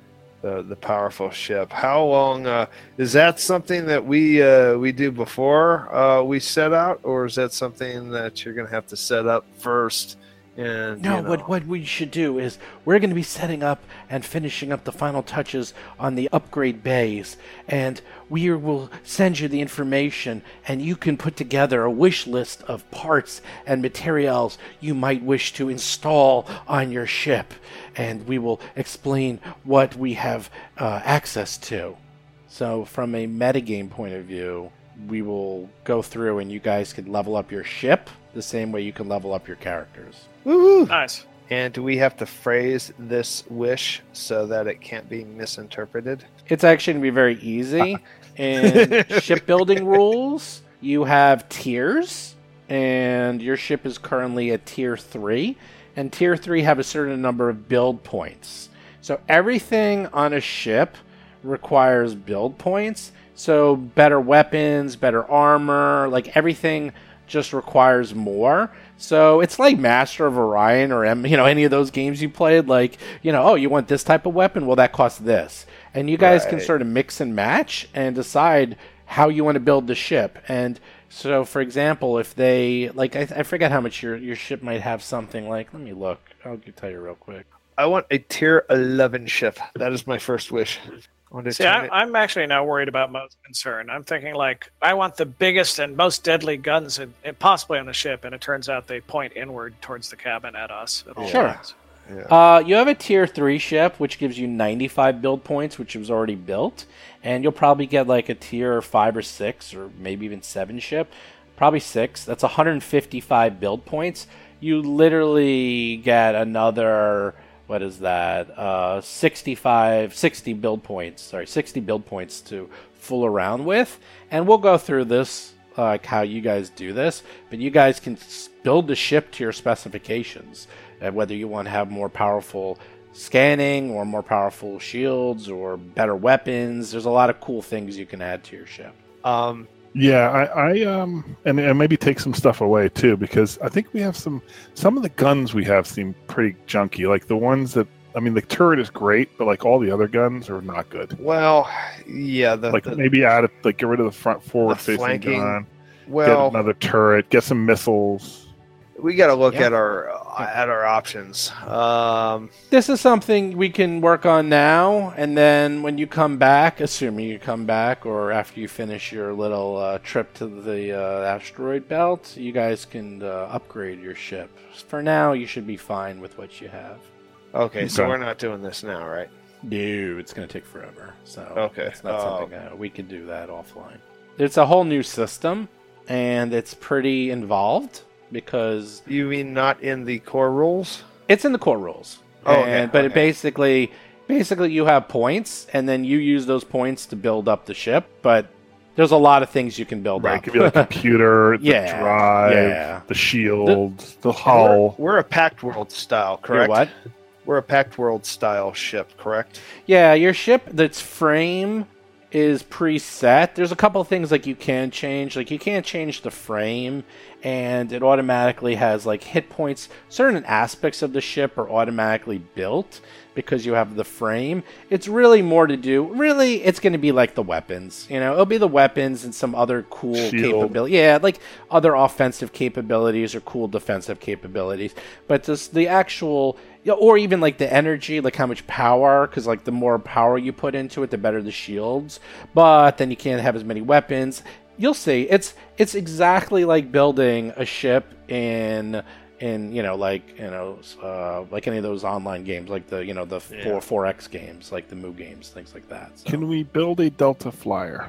the the powerful ship. How long uh, is that? Something that we uh, we do before uh, we set out, or is that something that you're going to have to set up first And No, you know, what what we should do is we're going to be setting up and finishing up the final touches on the upgrade bays, and we will send you the information, and you can put together a wish list of parts and materials you might wish to install on your ship, and we will explain what we have uh, access to. So, from a metagame point of view, we will go through, and you guys can level up your ship the same way you can level up your characters. Woo-hoo. Nice. And do we have to phrase this wish so that it can't be misinterpreted? It's actually going to be very easy. Uh-huh. In shipbuilding rules, you have tiers, and your ship is currently a tier 3. And tier 3 have a certain number of build points. So everything on a ship requires build points. So better weapons, better armor, like everything just requires more. So it's like Master of Orion or you know any of those games you played. Like you know, oh, you want this type of weapon? Well, that costs this, and you guys can sort of mix and match and decide how you want to build the ship. And so, for example, if they like, I, I forget how much your your ship might have something like. Let me look. I'll tell you real quick. I want a tier 11 ship. That is my first wish. I want to See, turn I, it- I'm actually not worried about most concern. I'm thinking like I want the biggest and most deadly guns, in, in- possibly on the ship, and it turns out they point inward towards the cabin at us. At all Sure. times. yeah. Uh, you have a tier three ship, which gives you 95 build points, which was already built, and you'll probably get like a tier five or six, or maybe even seven ship, probably six. That's 155 build points. You literally get another. What is that? Uh, 65, 60 build points. Sorry, 60 build points to fool around with, and we'll go through this like how you guys do this, but you guys can build the ship to your specifications. Uh, whether you want to have more powerful scanning or more powerful shields or better weapons, there's a lot of cool things you can add to your ship. um, Yeah, I, I um, and, and maybe take some stuff away too, because I think we have some. Some of the guns we have seem pretty junky. Like the ones that, I mean, the turret is great, but like all the other guns are not good. well, yeah, the, Like the- maybe add, it- like get rid of the front forward facing flanking, gun, well, get another turret, get some missiles. we got to look Yeah. at our at our options. Um, This is something we can work on now, and then when you come back, assuming you come back, or after you finish your little uh, trip to the uh, asteroid belt, you guys can uh, upgrade your ship. For now, you should be fine with what you have. okay, so Okay. we're not doing this now, right? No, it's going to take forever. So Okay, it's not uh, something uh, we can do that offline. It's a whole new system, and it's pretty involved because You mean not in the core rules? it's in the core rules. Oh, okay, and, but it basically, basically, you have points, and then you use those points to build up the ship. But there's a lot of things you can build Right, up. it could be like computer, the Yeah, drive, yeah. the shield, the, hull. We're, we're a Pact World style, Your correct? what? We're a Pact World style ship, correct? Yeah, your ship, that's frame is preset. There's a couple of things like you can change. Like you can't change the frame, and it automatically has like hit points. Certain aspects of the ship are automatically built because you have the frame. It's really more to do. Really, it's going to be like the weapons. You know, it'll be the weapons and some other cool capability. Yeah, like other offensive capabilities or cool defensive capabilities. But just the actual, or even like the energy, like how much power, because like the more power you put into it, the better the shields. But then you can't have as many weapons. You'll see. It's it's exactly like building a ship in in you know like you know uh, like any of those online games, like the you know the four four X games, like the Moo games, things like that. So, Can we build a Delta flyer,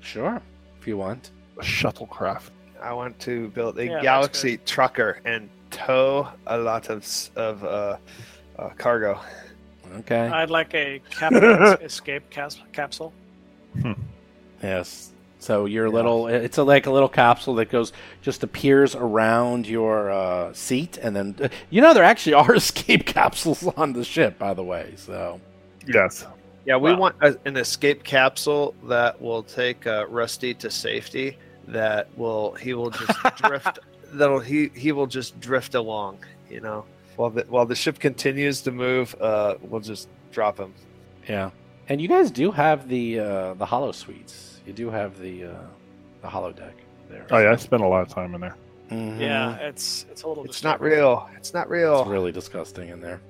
sure if you want. a shuttlecraft? I want to build a Yeah, galaxy trucker and tow a lot of of uh, uh, cargo. Okay. I'd like a captain's escape cas- capsule. Yes. So your little, it's a, like a little capsule that goes, just appears around your uh, seat, and then you know there actually are escape capsules on the ship, by the way. So Yes. Yeah, we Wow. want a, an escape capsule that will take uh, Rusty to safety. That will he will just drift. That'll he he will just drift along. You know, while the while the ship continues to move, uh, we'll just drop him. yeah, and you guys do have the uh, the holo suites. You do have the uh, the holodeck there. Oh yeah, I spent a lot of time in there. Mhm. Yeah, it's it's a little. It's not real. It's not real. It's really disgusting in there.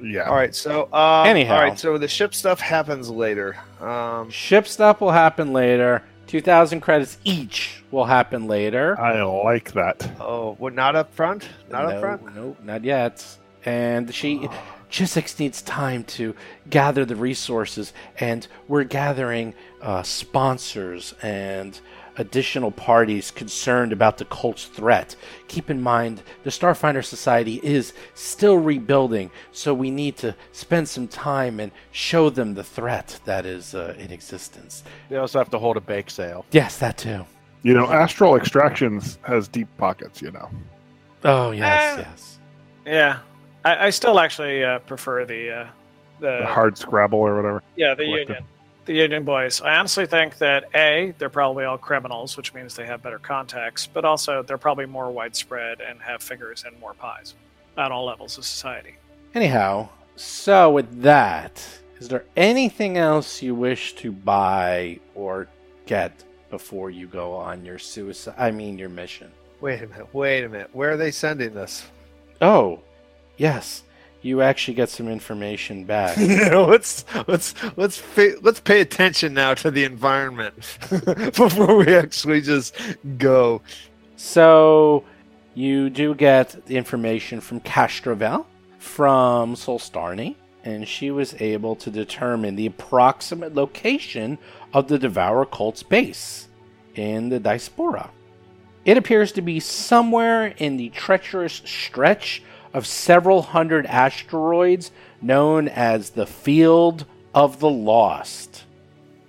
Yeah. All right, so um, Anyhow. all right, so the ship stuff happens later. Um, Ship stuff will happen later. 2,000 credits each will happen later. I like that. oh, what? Not up front? Not no, up front? No, not yet. And she, Chiskisk needs time to gather the resources, and we're gathering uh, sponsors and additional parties concerned about the cult's threat. Keep in mind, the Starfinder Society is still rebuilding, so we need to spend some time and show them the threat that is uh, in existence. They also have to hold a bake sale. Yes, that too. You know, Astral Extractions has deep pockets. You know. Oh yes, Ah. yes. Yeah, I, I still actually uh, prefer the uh, the, The hard Scrabble or whatever. yeah the collective. union the union boys. I honestly think that a they're probably all criminals, which means they have better contacts, but also they're probably more widespread and have fingers in more pies at all levels of society. Anyhow, so with that, is there anything else you wish to buy or get before you go on your suicide? I mean, your mission. Wait a minute. Wait a minute. Where are they sending this? Oh, yes, you actually get some information back. let's let's let's pay, let's pay attention now to the environment before we actually just go. so you do get the information from Castrovel from Solstarni, and she was able to determine the approximate location of the Devour cult's base in the Diaspora. It appears to be somewhere in the treacherous stretch of several hundred asteroids known as the Field of the Lost.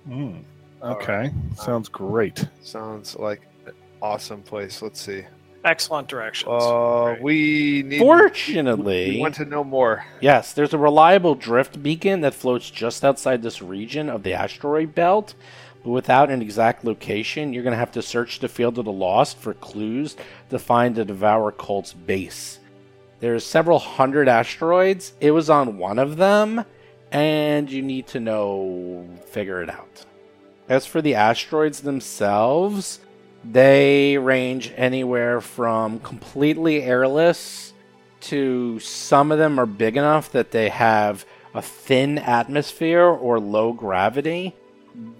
Hmm. Okay, sounds great. Sounds like an awesome place. Let's see. Excellent directions. Uh, Great. we need. Fortunately, we want to know more. Yes, there's a reliable drift beacon that floats just outside this region of the asteroid belt. But without an exact location, you're going to have to search the field of the lost for clues to find the Devour cult's base. There's several hundred asteroids. It was on one of them, and you need to know figure it out. As for the asteroids themselves, they range anywhere from completely airless to some of them are big enough that they have a thin atmosphere or low gravity.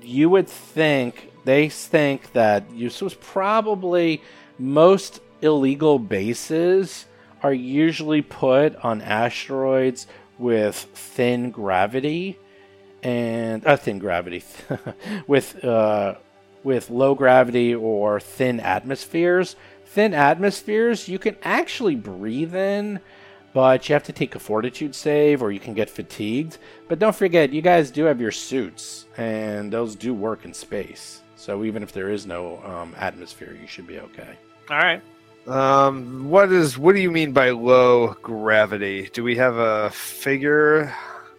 You would think they think that this was probably most illegal bases are usually put on asteroids with thin gravity and uh, thin gravity with uh, with low gravity or thin atmospheres. Thin atmospheres you can actually breathe in, but you have to take a fortitude save or you can get fatigued. But don't forget, you guys do have your suits, and those do work in space. So even if there is no um, atmosphere, you should be okay. All right. Um, what is? What do you mean by low gravity? Do we have a figure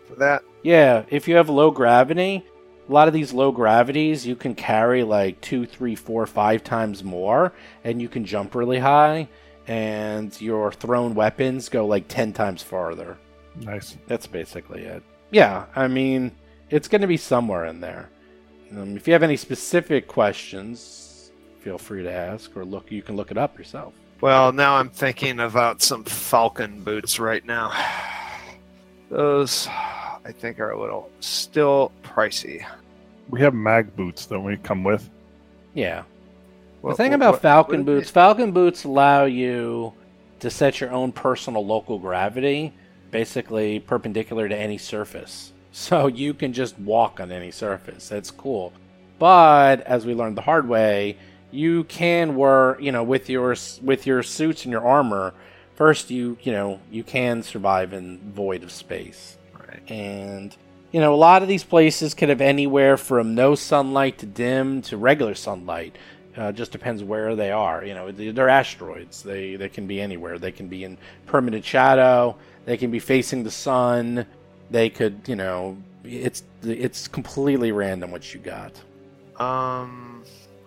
for that? Yeah, if you have low gravity, a lot of these low gravities you can carry like two, three, four, five times more, and you can jump really high, and your thrown weapons go like ten times farther. Nice. That's basically it. Yeah, I mean, it's going to be somewhere in there. Um, if you have any specific questions, feel free to ask or look. You can look it up yourself. Well, now I'm thinking about some Falcon boots right now. Those, I think, are a little still pricey. We have mag boots that we come with. Yeah. What- the thing what- about what- Falcon what- boots, Falcon boots allow you to set your own personal local gravity, basically perpendicular to any surface. So you can just walk on any surface. That's cool. But as we learned the hard way, you can work, you know, with your with your suits and your armor. First, you you know you can survive in void of space, Right. and you know a lot of these places could have anywhere from no sunlight to dim to regular sunlight. Uh, just depends where they are. You know, they- they're asteroids. They they can be anywhere. They can be in permanent shadow. They can be facing the sun. They could, you know, it's it's completely random what you got. Um.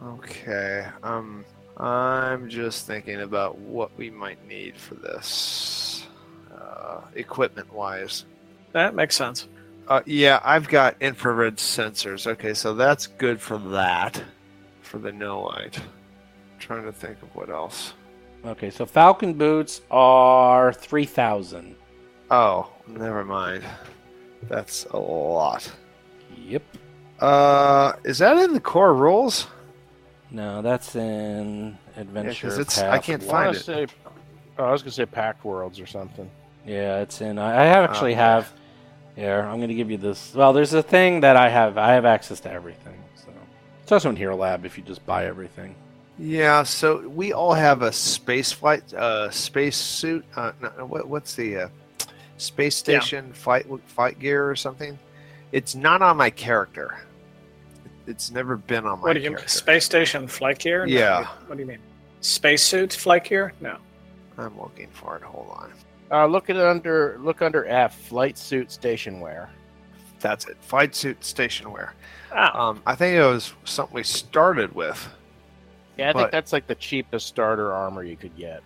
Okay. Um. I'm just thinking about what we might need for this, uh, equipment-wise. That makes sense. Uh, yeah, I've got infrared sensors. Okay, so that's good for that, for the no light. trying to think of what else. Okay, so Falcon boots are three thousand. Oh, never mind. That's a lot. Yep. Uh, is that in the core rules? No, that's in Adventure. 'cause it's- Path I can't find wanna it. say, oh, I was gonna say Pact Worlds or something. Yeah, it's in. I, I actually Oh, have. Here, I'm going to give you this. Well, there's a thing that I have. I have access to everything. So it's also in Hero Lab if you just buy everything. Yeah. So we all have a space flight, uh, space suit. Uh, no, what, what's the uh, space Yeah. station flight fight gear or something? It's not on my character. It's never been on my What do you mean? Space station flight gear? No, Yeah. What do you mean? Spacesuit flight gear? No. I'm looking for it. Hold on. Uh, look at under look under F, flight suit station wear. That's it. Flight suit station wear. Ah, Um, I think it was something we started with. Yeah, I But- think that's like the cheapest starter armor you could get.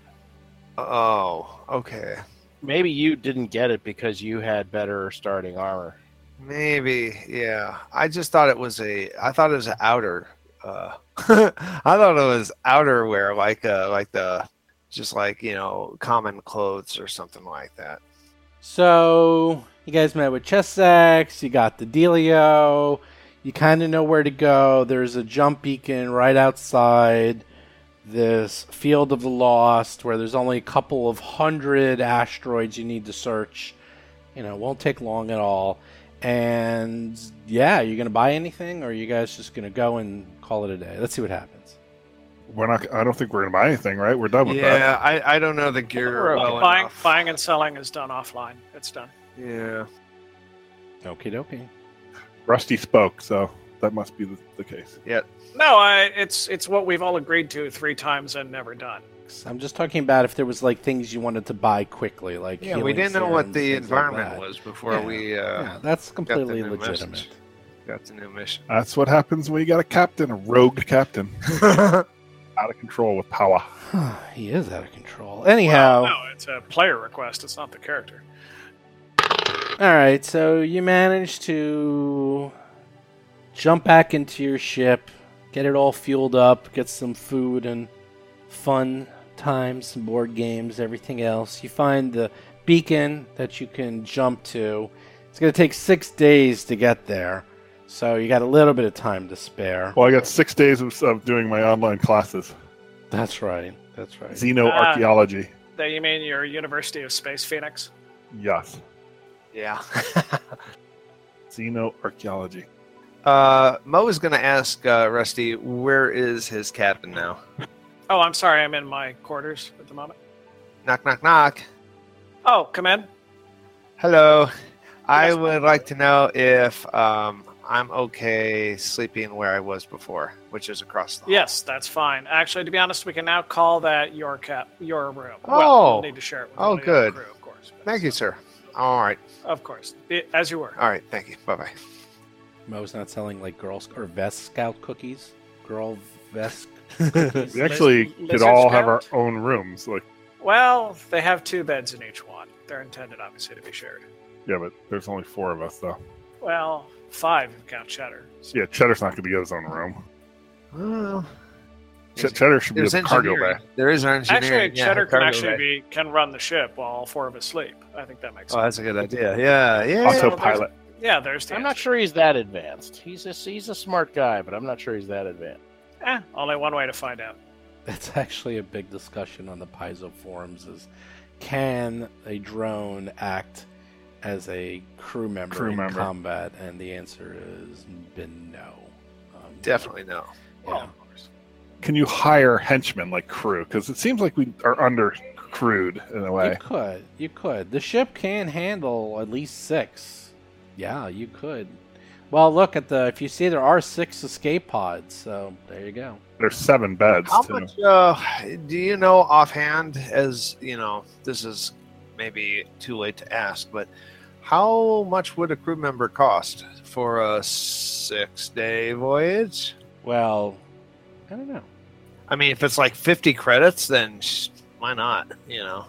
Oh, okay. Maybe you didn't get it because you had better starting armor. Maybe, yeah. I just thought it was a. I thought it was an outer. Uh, I thought it was outerwear, like uh, like the, just like you know, common clothes or something like that. So you guys met with Chiskisk. You got the Delio. You kind of know where to go. There's a jump beacon right outside this field of the lost, where there's only a couple of hundred asteroids you need to search. You know, won't take long at all. And yeah, you gonna buy anything, or are you guys just gonna go and call it a day? Let's see what happens. We're not. I don't think we're gonna buy anything, right? We're done with that. Yeah, I, I don't know the gear We're okay. well buying, enough. buying and selling is done offline. It's done. Yeah. Okie dokie. Rusty spoke, so that must be the, the case. Yeah. No, I, it's it's what we've all agreed to three times and never done. I'm just talking about if there was like things you wanted to buy quickly, like Yeah, we didn't know what the things like environment was before Yeah, we uh, yeah, that's completely new legitimate. message. got the new mission. That's what happens when you got a captain, a rogue captain, out of control with power. he is out of control. Anyhow, Well, no, it's a player request. It's not the character. all right. So you managed to jump back into your ship, get it all fueled up, get some food and fun times, some board games, everything else. You find the beacon that you can jump to. It's going to take six days to get there, so you got a little bit of time to spare. Well, I got six days of, of doing my online classes, That's right. That's right. xenoarchaeology. That you mean your University of Space Phoenix? Yes, Yeah. xenoarchaeology. uh, Mo is going to ask uh, Rusty, where is his captain now? Oh, I'm sorry. I'm in my quarters at the moment. Knock, knock, knock. Oh, come in. Hello. I Yes, would like to know if um, I'm okay sleeping where I was before, which is across the hall. Yes, that's fine. Actually, to be honest, we can now call that your cap, your room. Oh. well, we'll need to share it. With Oh, one of the other good. Crew, of course. Thank you, sir. All right. Of course, Be- as you were. All right. Thank you. Bye bye. Mo's not selling like girls or Vest Scout cookies. Girl Vest cookies. We actually Liz- could Lizard all have our own rooms. Like, Well, they have two beds in each one. They're intended, obviously, to be shared. yeah, but there's only four of us, though. Well, five if you count Cheddar. So- Yeah, Cheddar's not going to get his own room. Well, Ch- Cheddar should be there's a cargo engineering. bay. There is engineering. Actually, yeah, Cheddar can cargo actually bay. be can run the ship while all four of us sleep. I think that makes Oh, sense. that's a good idea. Yeah. Yeah. Also- Autopilot. Yeah, there's the I'm not answer. sure he's that advanced. He's a he's a smart guy, but I'm not sure he's that advanced. Eh, only one way to find out. That's actually a big discussion on the Paizo forums is can a drone act as a crew member Crew in member. combat? And the answer is been no. Um, Definitely no. Yeah. Can you hire henchmen like crew? Because it seems like we are under crewed in a way. You could. You could. The ship can handle at least six. Yeah, you could. Well, look at the. If you see, there are six escape pods. So there you go. There's seven beds How too. much uh, do you know offhand? As you know, this is maybe too late to ask, but how much would a crew member cost for a six-day voyage? Well, I don't know. I mean, if it's like fifty credits, then sh- why not? You know,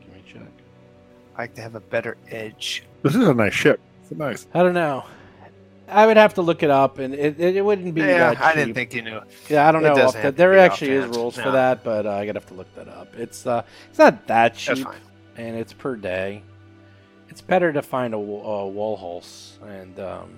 Let me check. I like to have a better edge. This is a nice ship. It's nice. I don't know. I would have to look it up, and it, it, it wouldn't be. Yeah, I didn't think you knew. Yeah, I don't it know. the, there actually is rules for that, but uh, I gotta have to look that up. It's uh, it's not that cheap, and it's per day. It's better to find a, a wall house and um,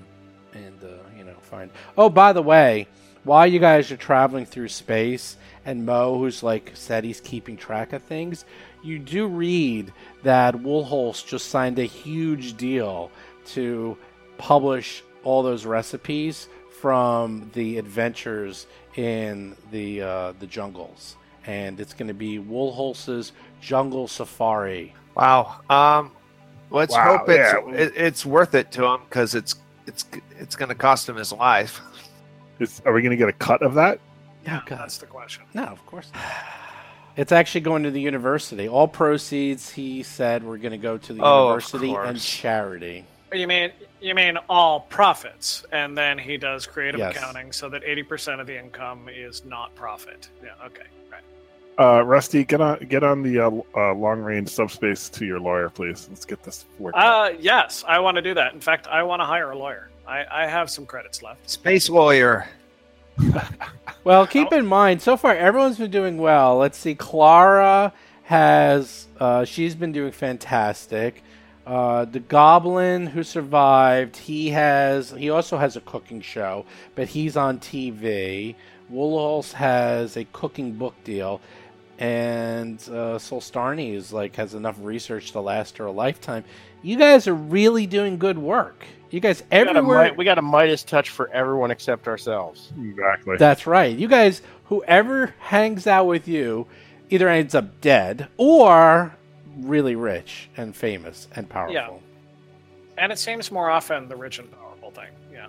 and uh, you know find. Oh, by the way, while you guys are traveling through space, and Mo, who's like said he's keeping track of things, you do read that Woolholz just signed a huge deal to publish all those recipes from the adventures in the uh, the jungles, and it's going to be Woolholz's Jungle Safari. Wow. Um, let's Wow, hope it's yeah. it, it's worth it to him because it's it's it's going to cost him his life. Is, are we going to get a cut of that? Yeah, God. that's the question. No, of course not. It's actually going to the university. All proceeds, he said, were going to go to the Oh, university and charity. You mean you mean all profits, and then he does creative Yes. accounting so that eighty percent of the income is not profit. Yeah. Okay. Right. Uh, Rusty, get on get on the uh, uh, long range subspace to your lawyer, please. Let's get this worked out. Uh, yes, I want to do that. In fact, I want to hire a lawyer. I, I have some credits left. Space lawyer. Well, keep in mind, so far everyone's been doing well. Let's see, Clara has uh, she's been doing fantastic. Uh, the Goblin who survived, he has he also has a cooking show, but he's on TV. Woolholz has a cooking book deal, and uh, Solstarni is like has enough research to last her a lifetime. You guys are really doing good work. You guys We got, a, everywhere. We got a Midas touch for everyone except ourselves. exactly. That's right. You guys, whoever hangs out with you, either ends up dead or really rich and famous and powerful. Yeah. And it seems more often the rich and powerful thing. Yeah.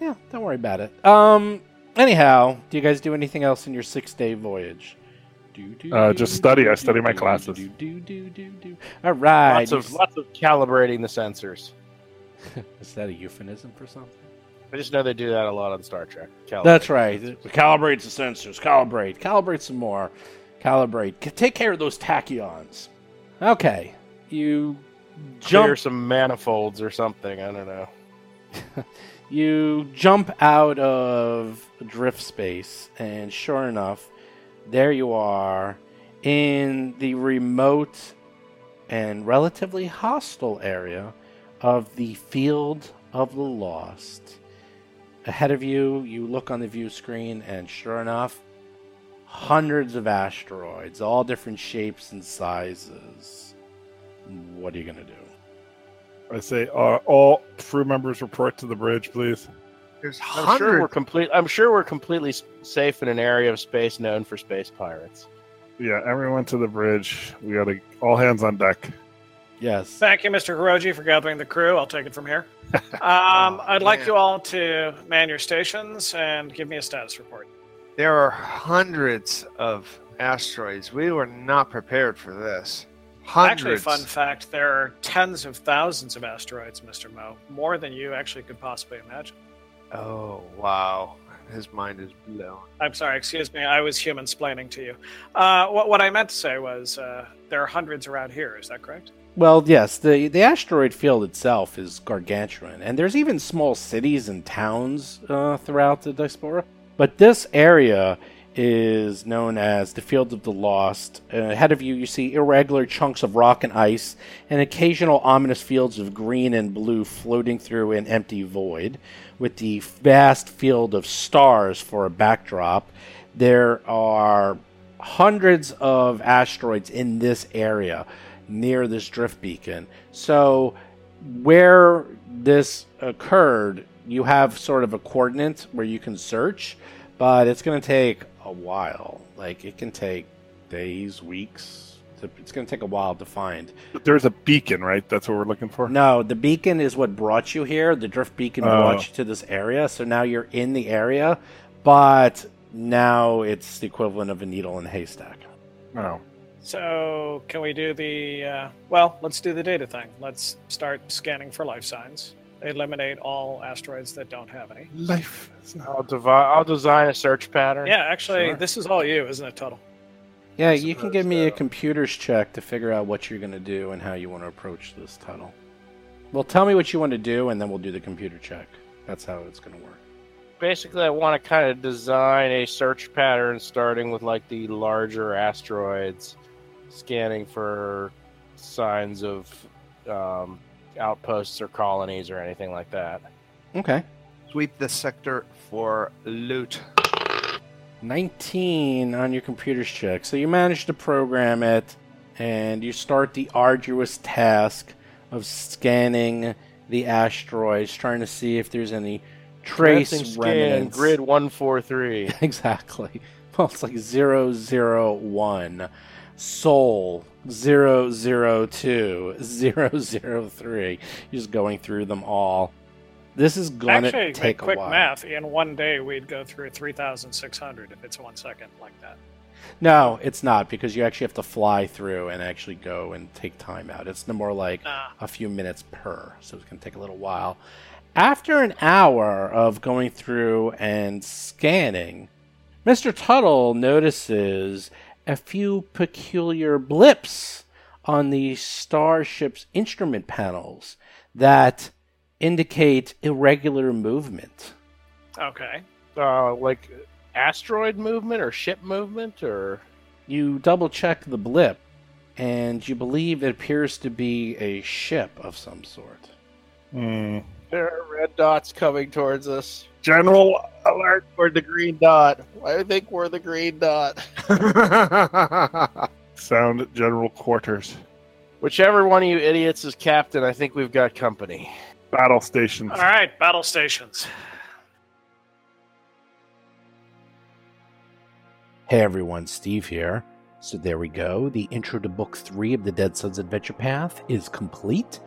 Yeah, don't worry about it. Um. Anyhow, do you guys do anything else in your six-day voyage? Do, do, Uh, do, just study. do, I study do, my classes. Do, do, do, do, do. All right. Lots of lots of calibrating the sensors. Is that a euphemism for something? I just know they do that a lot on Star Trek. Calibrate That's right. sensors. Calibrate the sensors. Calibrate. Calibrate some more. Calibrate. Take care of those tachyons. Okay. You Clear some manifolds or something. I don't know. You jump out of drift space, and sure enough, there you are in the remote and relatively hostile area of the Field of the Lost. Ahead of you, you look on the view screen, and sure enough, hundreds of asteroids, all different shapes and sizes. What are you going to do? I say, uh, all crew members report to the bridge, please. There's I'm sure we're hundreds. complete. I'm sure we're completely safe in an area of space known for space pirates. Yeah, everyone to the bridge. We got to all hands on deck. Yes. Thank you, Mr. Hiroji, for gathering the crew. I'll take it from here. Um, I'd like man. you all to man your stations and give me a status report. There are hundreds of asteroids. We were not prepared for this. Actually, fun fact: there are tens of thousands of asteroids, Mr. Mo, more than you actually could possibly imagine. Oh wow, his mind is blown. I'm sorry, excuse me. I was human splaining to you. Uh, what, what I meant to say was uh, there are hundreds around here. Is that correct? Well, yes, the the asteroid field itself is gargantuan, and there's even small cities and towns uh, throughout the diaspora. But this area is known as the Field of the Lost. Uh, ahead of you, you see irregular chunks of rock and ice, and occasional ominous fields of green and blue floating through an empty void, with the vast field of stars for a backdrop. There are hundreds of asteroids in this area near this drift beacon. So, where this occurred, you have sort of a coordinate where you can search, but it's going to take a while. Like, it can take days, weeks. to- It's going to take a while to find. There's a beacon, right? That's what we're looking for. No, the beacon is what brought you here. The drift beacon Oh. brought you to this area. So now you're in the area, but now it's the equivalent of a needle in a haystack. Oh, So, can we do the? Uh, well, let's do the data thing. Let's start scanning for life signs. Eliminate all asteroids that don't have any. life. I'll, devi- I'll design a search pattern. Yeah, actually, Sure. this is all you, isn't it? Tuttle? Yeah, you can give me a computers check to figure out what you're going to do and how you want to approach this tunnel. Well, tell me what you want to do, and then we'll do the computer check. That's how it's going to work. Basically, I want to kind of design a search pattern starting with like the larger asteroids, scanning for signs of um, outposts or colonies or anything like that. Okay. Sweep the sector for loot. 19 on your computer's check. So you manage to program it, and you start the arduous task of scanning the asteroids, trying to see if there's any trace Tracing scan, remnants. grid one four three. exactly. Well, it's like 001, Soul 002, 003. You're just going through them all. This is going to take a quick math. In one day, we'd go through 3,600 if it's one second like that. No, it's not because you actually have to fly through and actually go and take time out. It's no more like Ah. a few minutes per, so it's going to take a little while. After an hour of going through and scanning, Mr. Tuttle notices a few peculiar blips on the starship's instrument panels that indicate irregular movement. Okay. Uh, like asteroid movement or ship movement or You double check the blip, and you believe it appears to be a ship of some sort. Hmm. there are red dots coming towards us. General Alert! We're the green dot. I think we're the green dot. sound general quarters. Whichever one of you idiots is captain, I think we've got company. Battle stations. All right, battle stations. Hey everyone, Steve here. So there we go. The intro to book three of the Dead Suns Adventure Path is complete.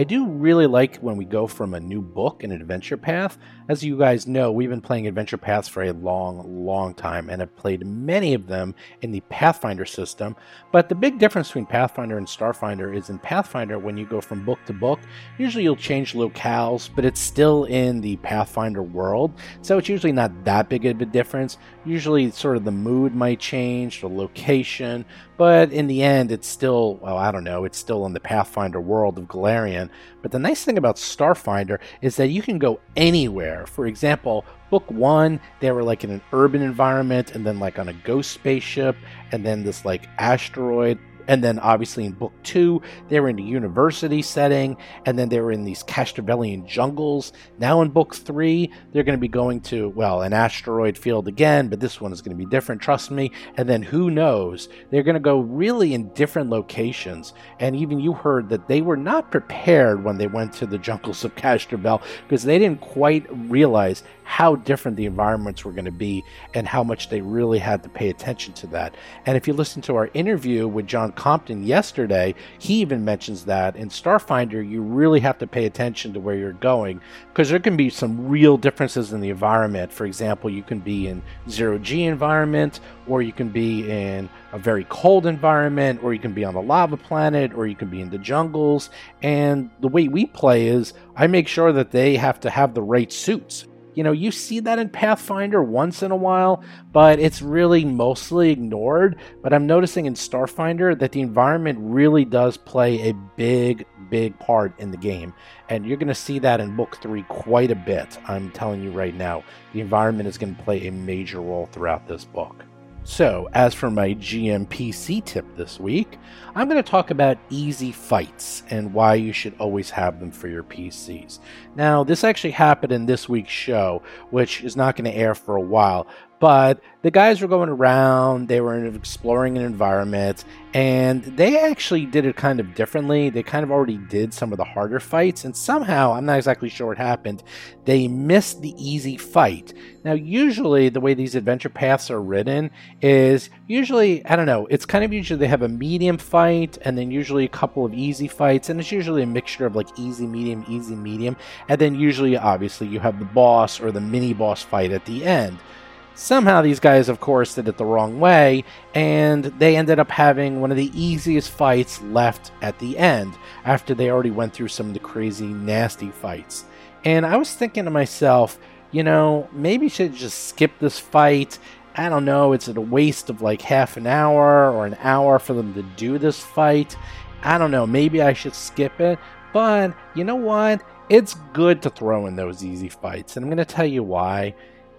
I do really like when we go from a new book, an adventure path. As you guys know, we've been playing adventure paths for a long, long time and have played many of them in the Pathfinder system. But the big difference between Pathfinder and Starfinder is in Pathfinder, when you go from book to book, usually you'll change locales, but it's still in the Pathfinder world. So it's usually not that big of a difference. Usually, sort of the mood might change, the location, but in the end, it's still, well, I don't know, it's still in the Pathfinder world of Golarion. But the nice thing about Starfinder is that you can go anywhere. For example, book one, they were like in an urban environment, and then like on a ghost spaceship, and then this like asteroid. And then obviously in book two, they were in a university setting, and then they were in these Castrovellian jungles. Now in book three, they're going to be going to, well, an asteroid field again, but this one is going to be different, trust me. And then who knows? They're going to go really in different locations. And even you heard that they were not prepared when they went to the jungles of Castrovel because they didn't quite realize how different the environments were going to be and how much they really had to pay attention to that. And if you listen to our interview with John Compton yesterday, he even mentions that in Starfinder, you really have to pay attention to where you're going because there can be some real differences in the environment. For example, you can be in zero G environment, or you can be in a very cold environment, or you can be on a lava planet, or you can be in the jungles. And the way we play is I make sure that they have to have the right suits. You know, you see that in Pathfinder once in a while, but it's really mostly ignored. But I'm noticing in Starfinder that the environment really does play a big, big part in the game. And you're going to see that in book three quite a bit. I'm telling you right now, the environment is going to play a major role throughout this book. So, as for my GMPC tip this week, I'm going to talk about easy fights and why you should always have them for your PCs. Now, this actually happened in this week's show, which is not going to air for a while, but the guys were going around, they were exploring an environment, and they actually did it kind of differently. They kind of already did some of the harder fights, and somehow, I'm not exactly sure what happened, they missed the easy fight. Now, usually, the way these adventure paths are written is usually, I don't know, it's kind of usually they have a medium fight and then usually a couple of easy fights, and it's usually a mixture of like easy, medium, easy, medium, and then usually, obviously, you have the boss or the mini boss fight at the end. Somehow, these guys, of course, did it the wrong way, and they ended up having one of the easiest fights left at the end after they already went through some of the crazy, nasty fights. And I was thinking to myself, you know, maybe should just skip this fight. I don't know, it's a waste of like half an hour or an hour for them to do this fight. I don't know, maybe I should skip it. But you know what? It's good to throw in those easy fights, and I'm going to tell you why.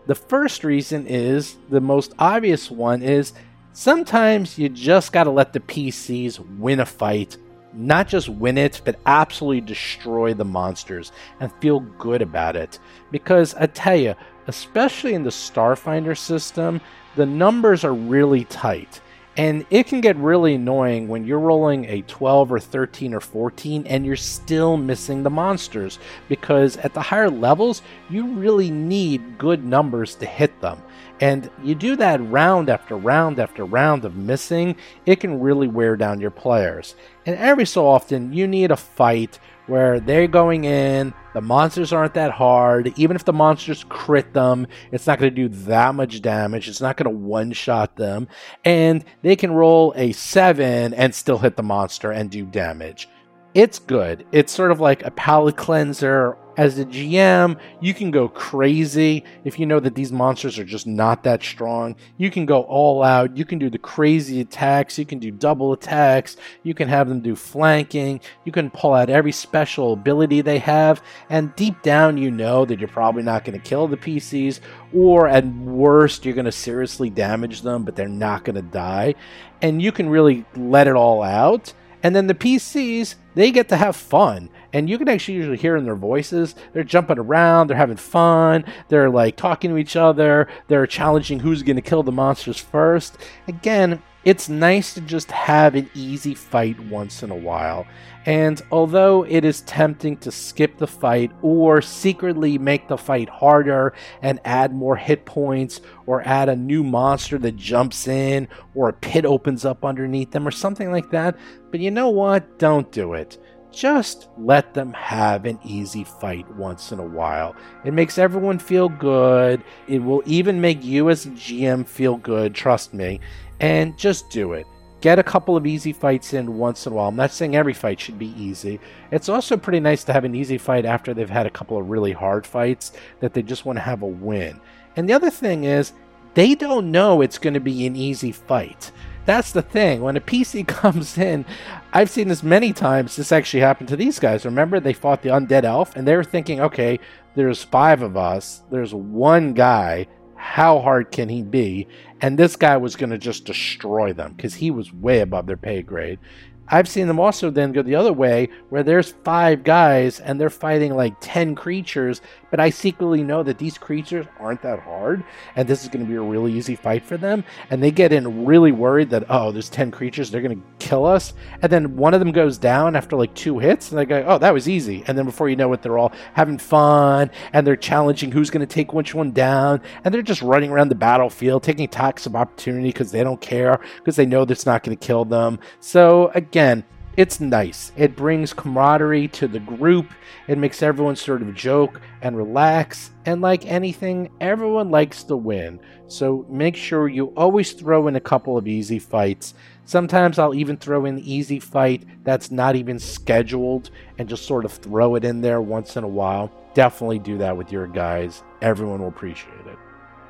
The first reason is the most obvious one is sometimes you just got to let the PCs win a fight not just win it, but absolutely destroy the monsters and feel good about it. Because I tell you, especially in the Starfinder system, the numbers are really tight. And it can get really annoying when you're rolling a 12 or 13 or 14 and you're still missing the monsters because at the higher levels, you really need good numbers to hit them. And you do that round after round after round of missing, it can really wear down your players. And every so often, you need a fight where they're going in, the monsters aren't that hard. Even if the monsters crit them, it's not going to do that much damage. It's not going to one shot them. And they can roll a 7 and still hit the monster and do damage. It's good. It's sort of like a palate cleanser as a GM, you can go crazy if you know that these monsters are just not that strong. You can go all out. You can do the crazy attacks. You can do double attacks. You can have them do flanking. You can pull out every special ability they have. And deep down, you know that you're probably not going to kill the PCs, or at worst, you're going to seriously damage them, but they're not going to die. And you can really let it all out. And then the PCs, they get to have fun and you can actually usually hear in their voices they're jumping around they're having fun they're like talking to each other they're challenging who's going to kill the monsters first again it's nice to just have an easy fight once in a while. And although it is tempting to skip the fight or secretly make the fight harder and add more hit points or add a new monster that jumps in or a pit opens up underneath them or something like that, but you know what? Don't do it. Just let them have an easy fight once in a while. It makes everyone feel good. It will even make you as a GM feel good, trust me. And just do it. Get a couple of easy fights in once in a while. I'm not saying every fight should be easy. It's also pretty nice to have an easy fight after they've had a couple of really hard fights that they just want to have a win. And the other thing is, they don't know it's going to be an easy fight. That's the thing. When a PC comes in, I've seen this many times. This actually happened to these guys. Remember, they fought the undead elf, and they were thinking, okay, there's five of us, there's one guy. How hard can he be? And this guy was going to just destroy them because he was way above their pay grade. I've seen them also then go the other way where there's five guys and they're fighting like 10 creatures, but I secretly know that these creatures aren't that hard and this is going to be a really easy fight for them. And they get in really worried that, oh, there's 10 creatures, they're going to kill us. And then one of them goes down after like two hits and they go, oh, that was easy. And then before you know it, they're all having fun and they're challenging who's going to take which one down. And they're just running around the battlefield, taking attacks of opportunity because they don't care because they know that's not going to kill them. So again, again, it's nice. It brings camaraderie to the group. It makes everyone sort of joke and relax. And like anything, everyone likes to win. So make sure you always throw in a couple of easy fights. Sometimes I'll even throw in an easy fight that's not even scheduled and just sort of throw it in there once in a while. Definitely do that with your guys. Everyone will appreciate it.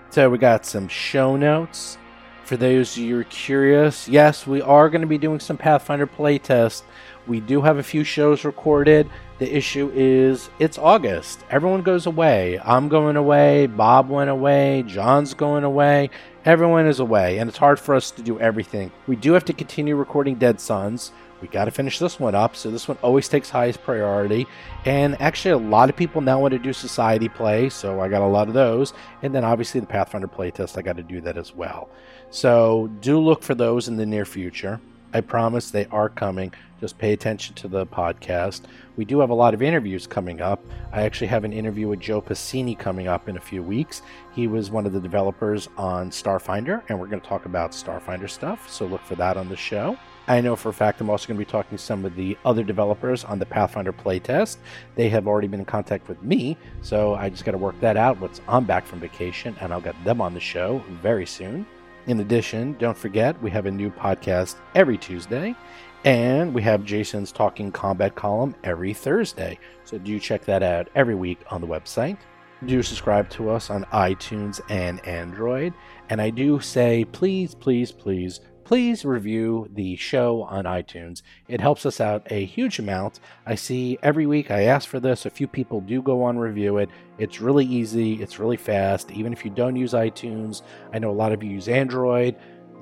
So we got some show notes for those of you who are curious, yes, we are going to be doing some Pathfinder playtest. We do have a few shows recorded. The issue is it's August. Everyone goes away. I'm going away. Bob went away. John's going away. Everyone is away, and it's hard for us to do everything. We do have to continue recording Dead Suns. We got to finish this one up, so this one always takes highest priority. And actually, a lot of people now want to do society play, so I got a lot of those. And then obviously the Pathfinder playtest, I got to do that as well. So do look for those in the near future. I promise they are coming. Just pay attention to the podcast. We do have a lot of interviews coming up. I actually have an interview with Joe Pasini coming up in a few weeks. He was one of the developers on Starfinder, and we're going to talk about Starfinder stuff. So look for that on the show. I know for a fact I'm also going to be talking to some of the other developers on the Pathfinder playtest. They have already been in contact with me, so I just got to work that out once I'm back from vacation, and I'll get them on the show very soon. In addition, don't forget we have a new podcast every Tuesday, and we have Jason's Talking Combat column every Thursday. So do check that out every week on the website. Do subscribe to us on iTunes and Android. And I do say, please, please, please please review the show on iTunes. It helps us out a huge amount. I see every week I ask for this. A few people do go on review it. It's really easy, it's really fast. Even if you don't use iTunes, I know a lot of you use Android.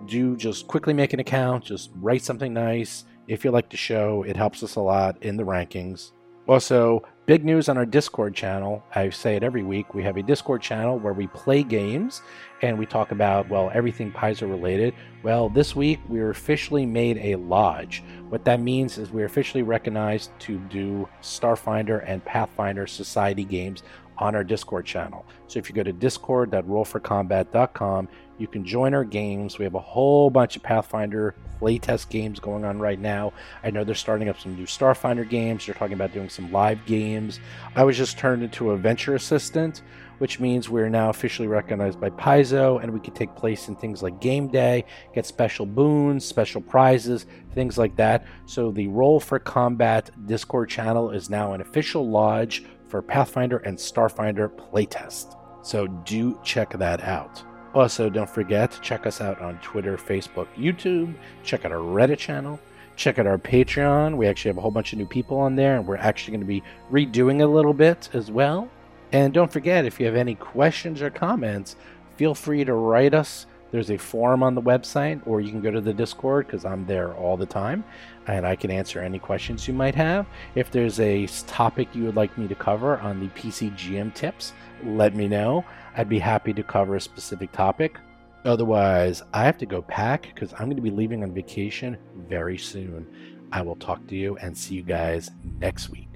Do just quickly make an account, just write something nice. If you like the show, it helps us a lot in the rankings. Also, big news on our Discord channel. I say it every week. We have a Discord channel where we play games and we talk about, well, everything Paizo related. Well, this week we were officially made a lodge. What that means is we're officially recognized to do Starfinder and Pathfinder Society games on our Discord channel. So if you go to discord.rollforcombat.com, you can join our games. We have a whole bunch of Pathfinder playtest games going on right now. I know they're starting up some new Starfinder games. They're talking about doing some live games. I was just turned into a venture assistant, which means we're now officially recognized by Paizo and we can take place in things like game day, get special boons, special prizes, things like that. So the Roll for Combat Discord channel is now an official lodge for Pathfinder and Starfinder playtest. So do check that out. Also, don't forget to check us out on Twitter, Facebook, YouTube. Check out our Reddit channel. Check out our Patreon. We actually have a whole bunch of new people on there, and we're actually going to be redoing a little bit as well. And don't forget, if you have any questions or comments, feel free to write us. There's a forum on the website, or you can go to the Discord because I'm there all the time and I can answer any questions you might have. If there's a topic you would like me to cover on the PCGM tips, let me know. I'd be happy to cover a specific topic. Otherwise, I have to go pack because I'm going to be leaving on vacation very soon. I will talk to you and see you guys next week.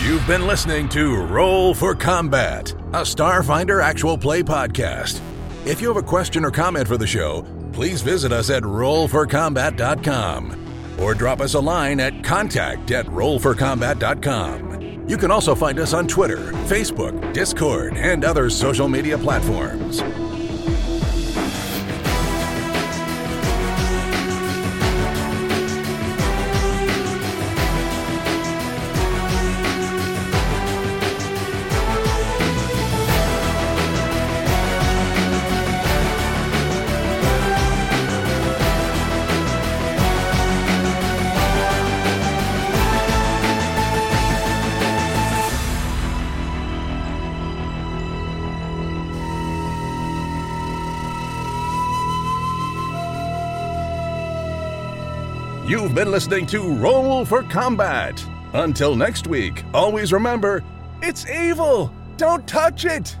You've been listening to Roll for Combat, a Starfinder actual play podcast. If you have a question or comment for the show, please visit us at rollforcombat.com or drop us a line at contact at rollforcombat.com. You can also find us on Twitter, Facebook, Discord, and other social media platforms. You've been listening to Roll for Combat. Until next week, always remember it's evil. Don't touch it.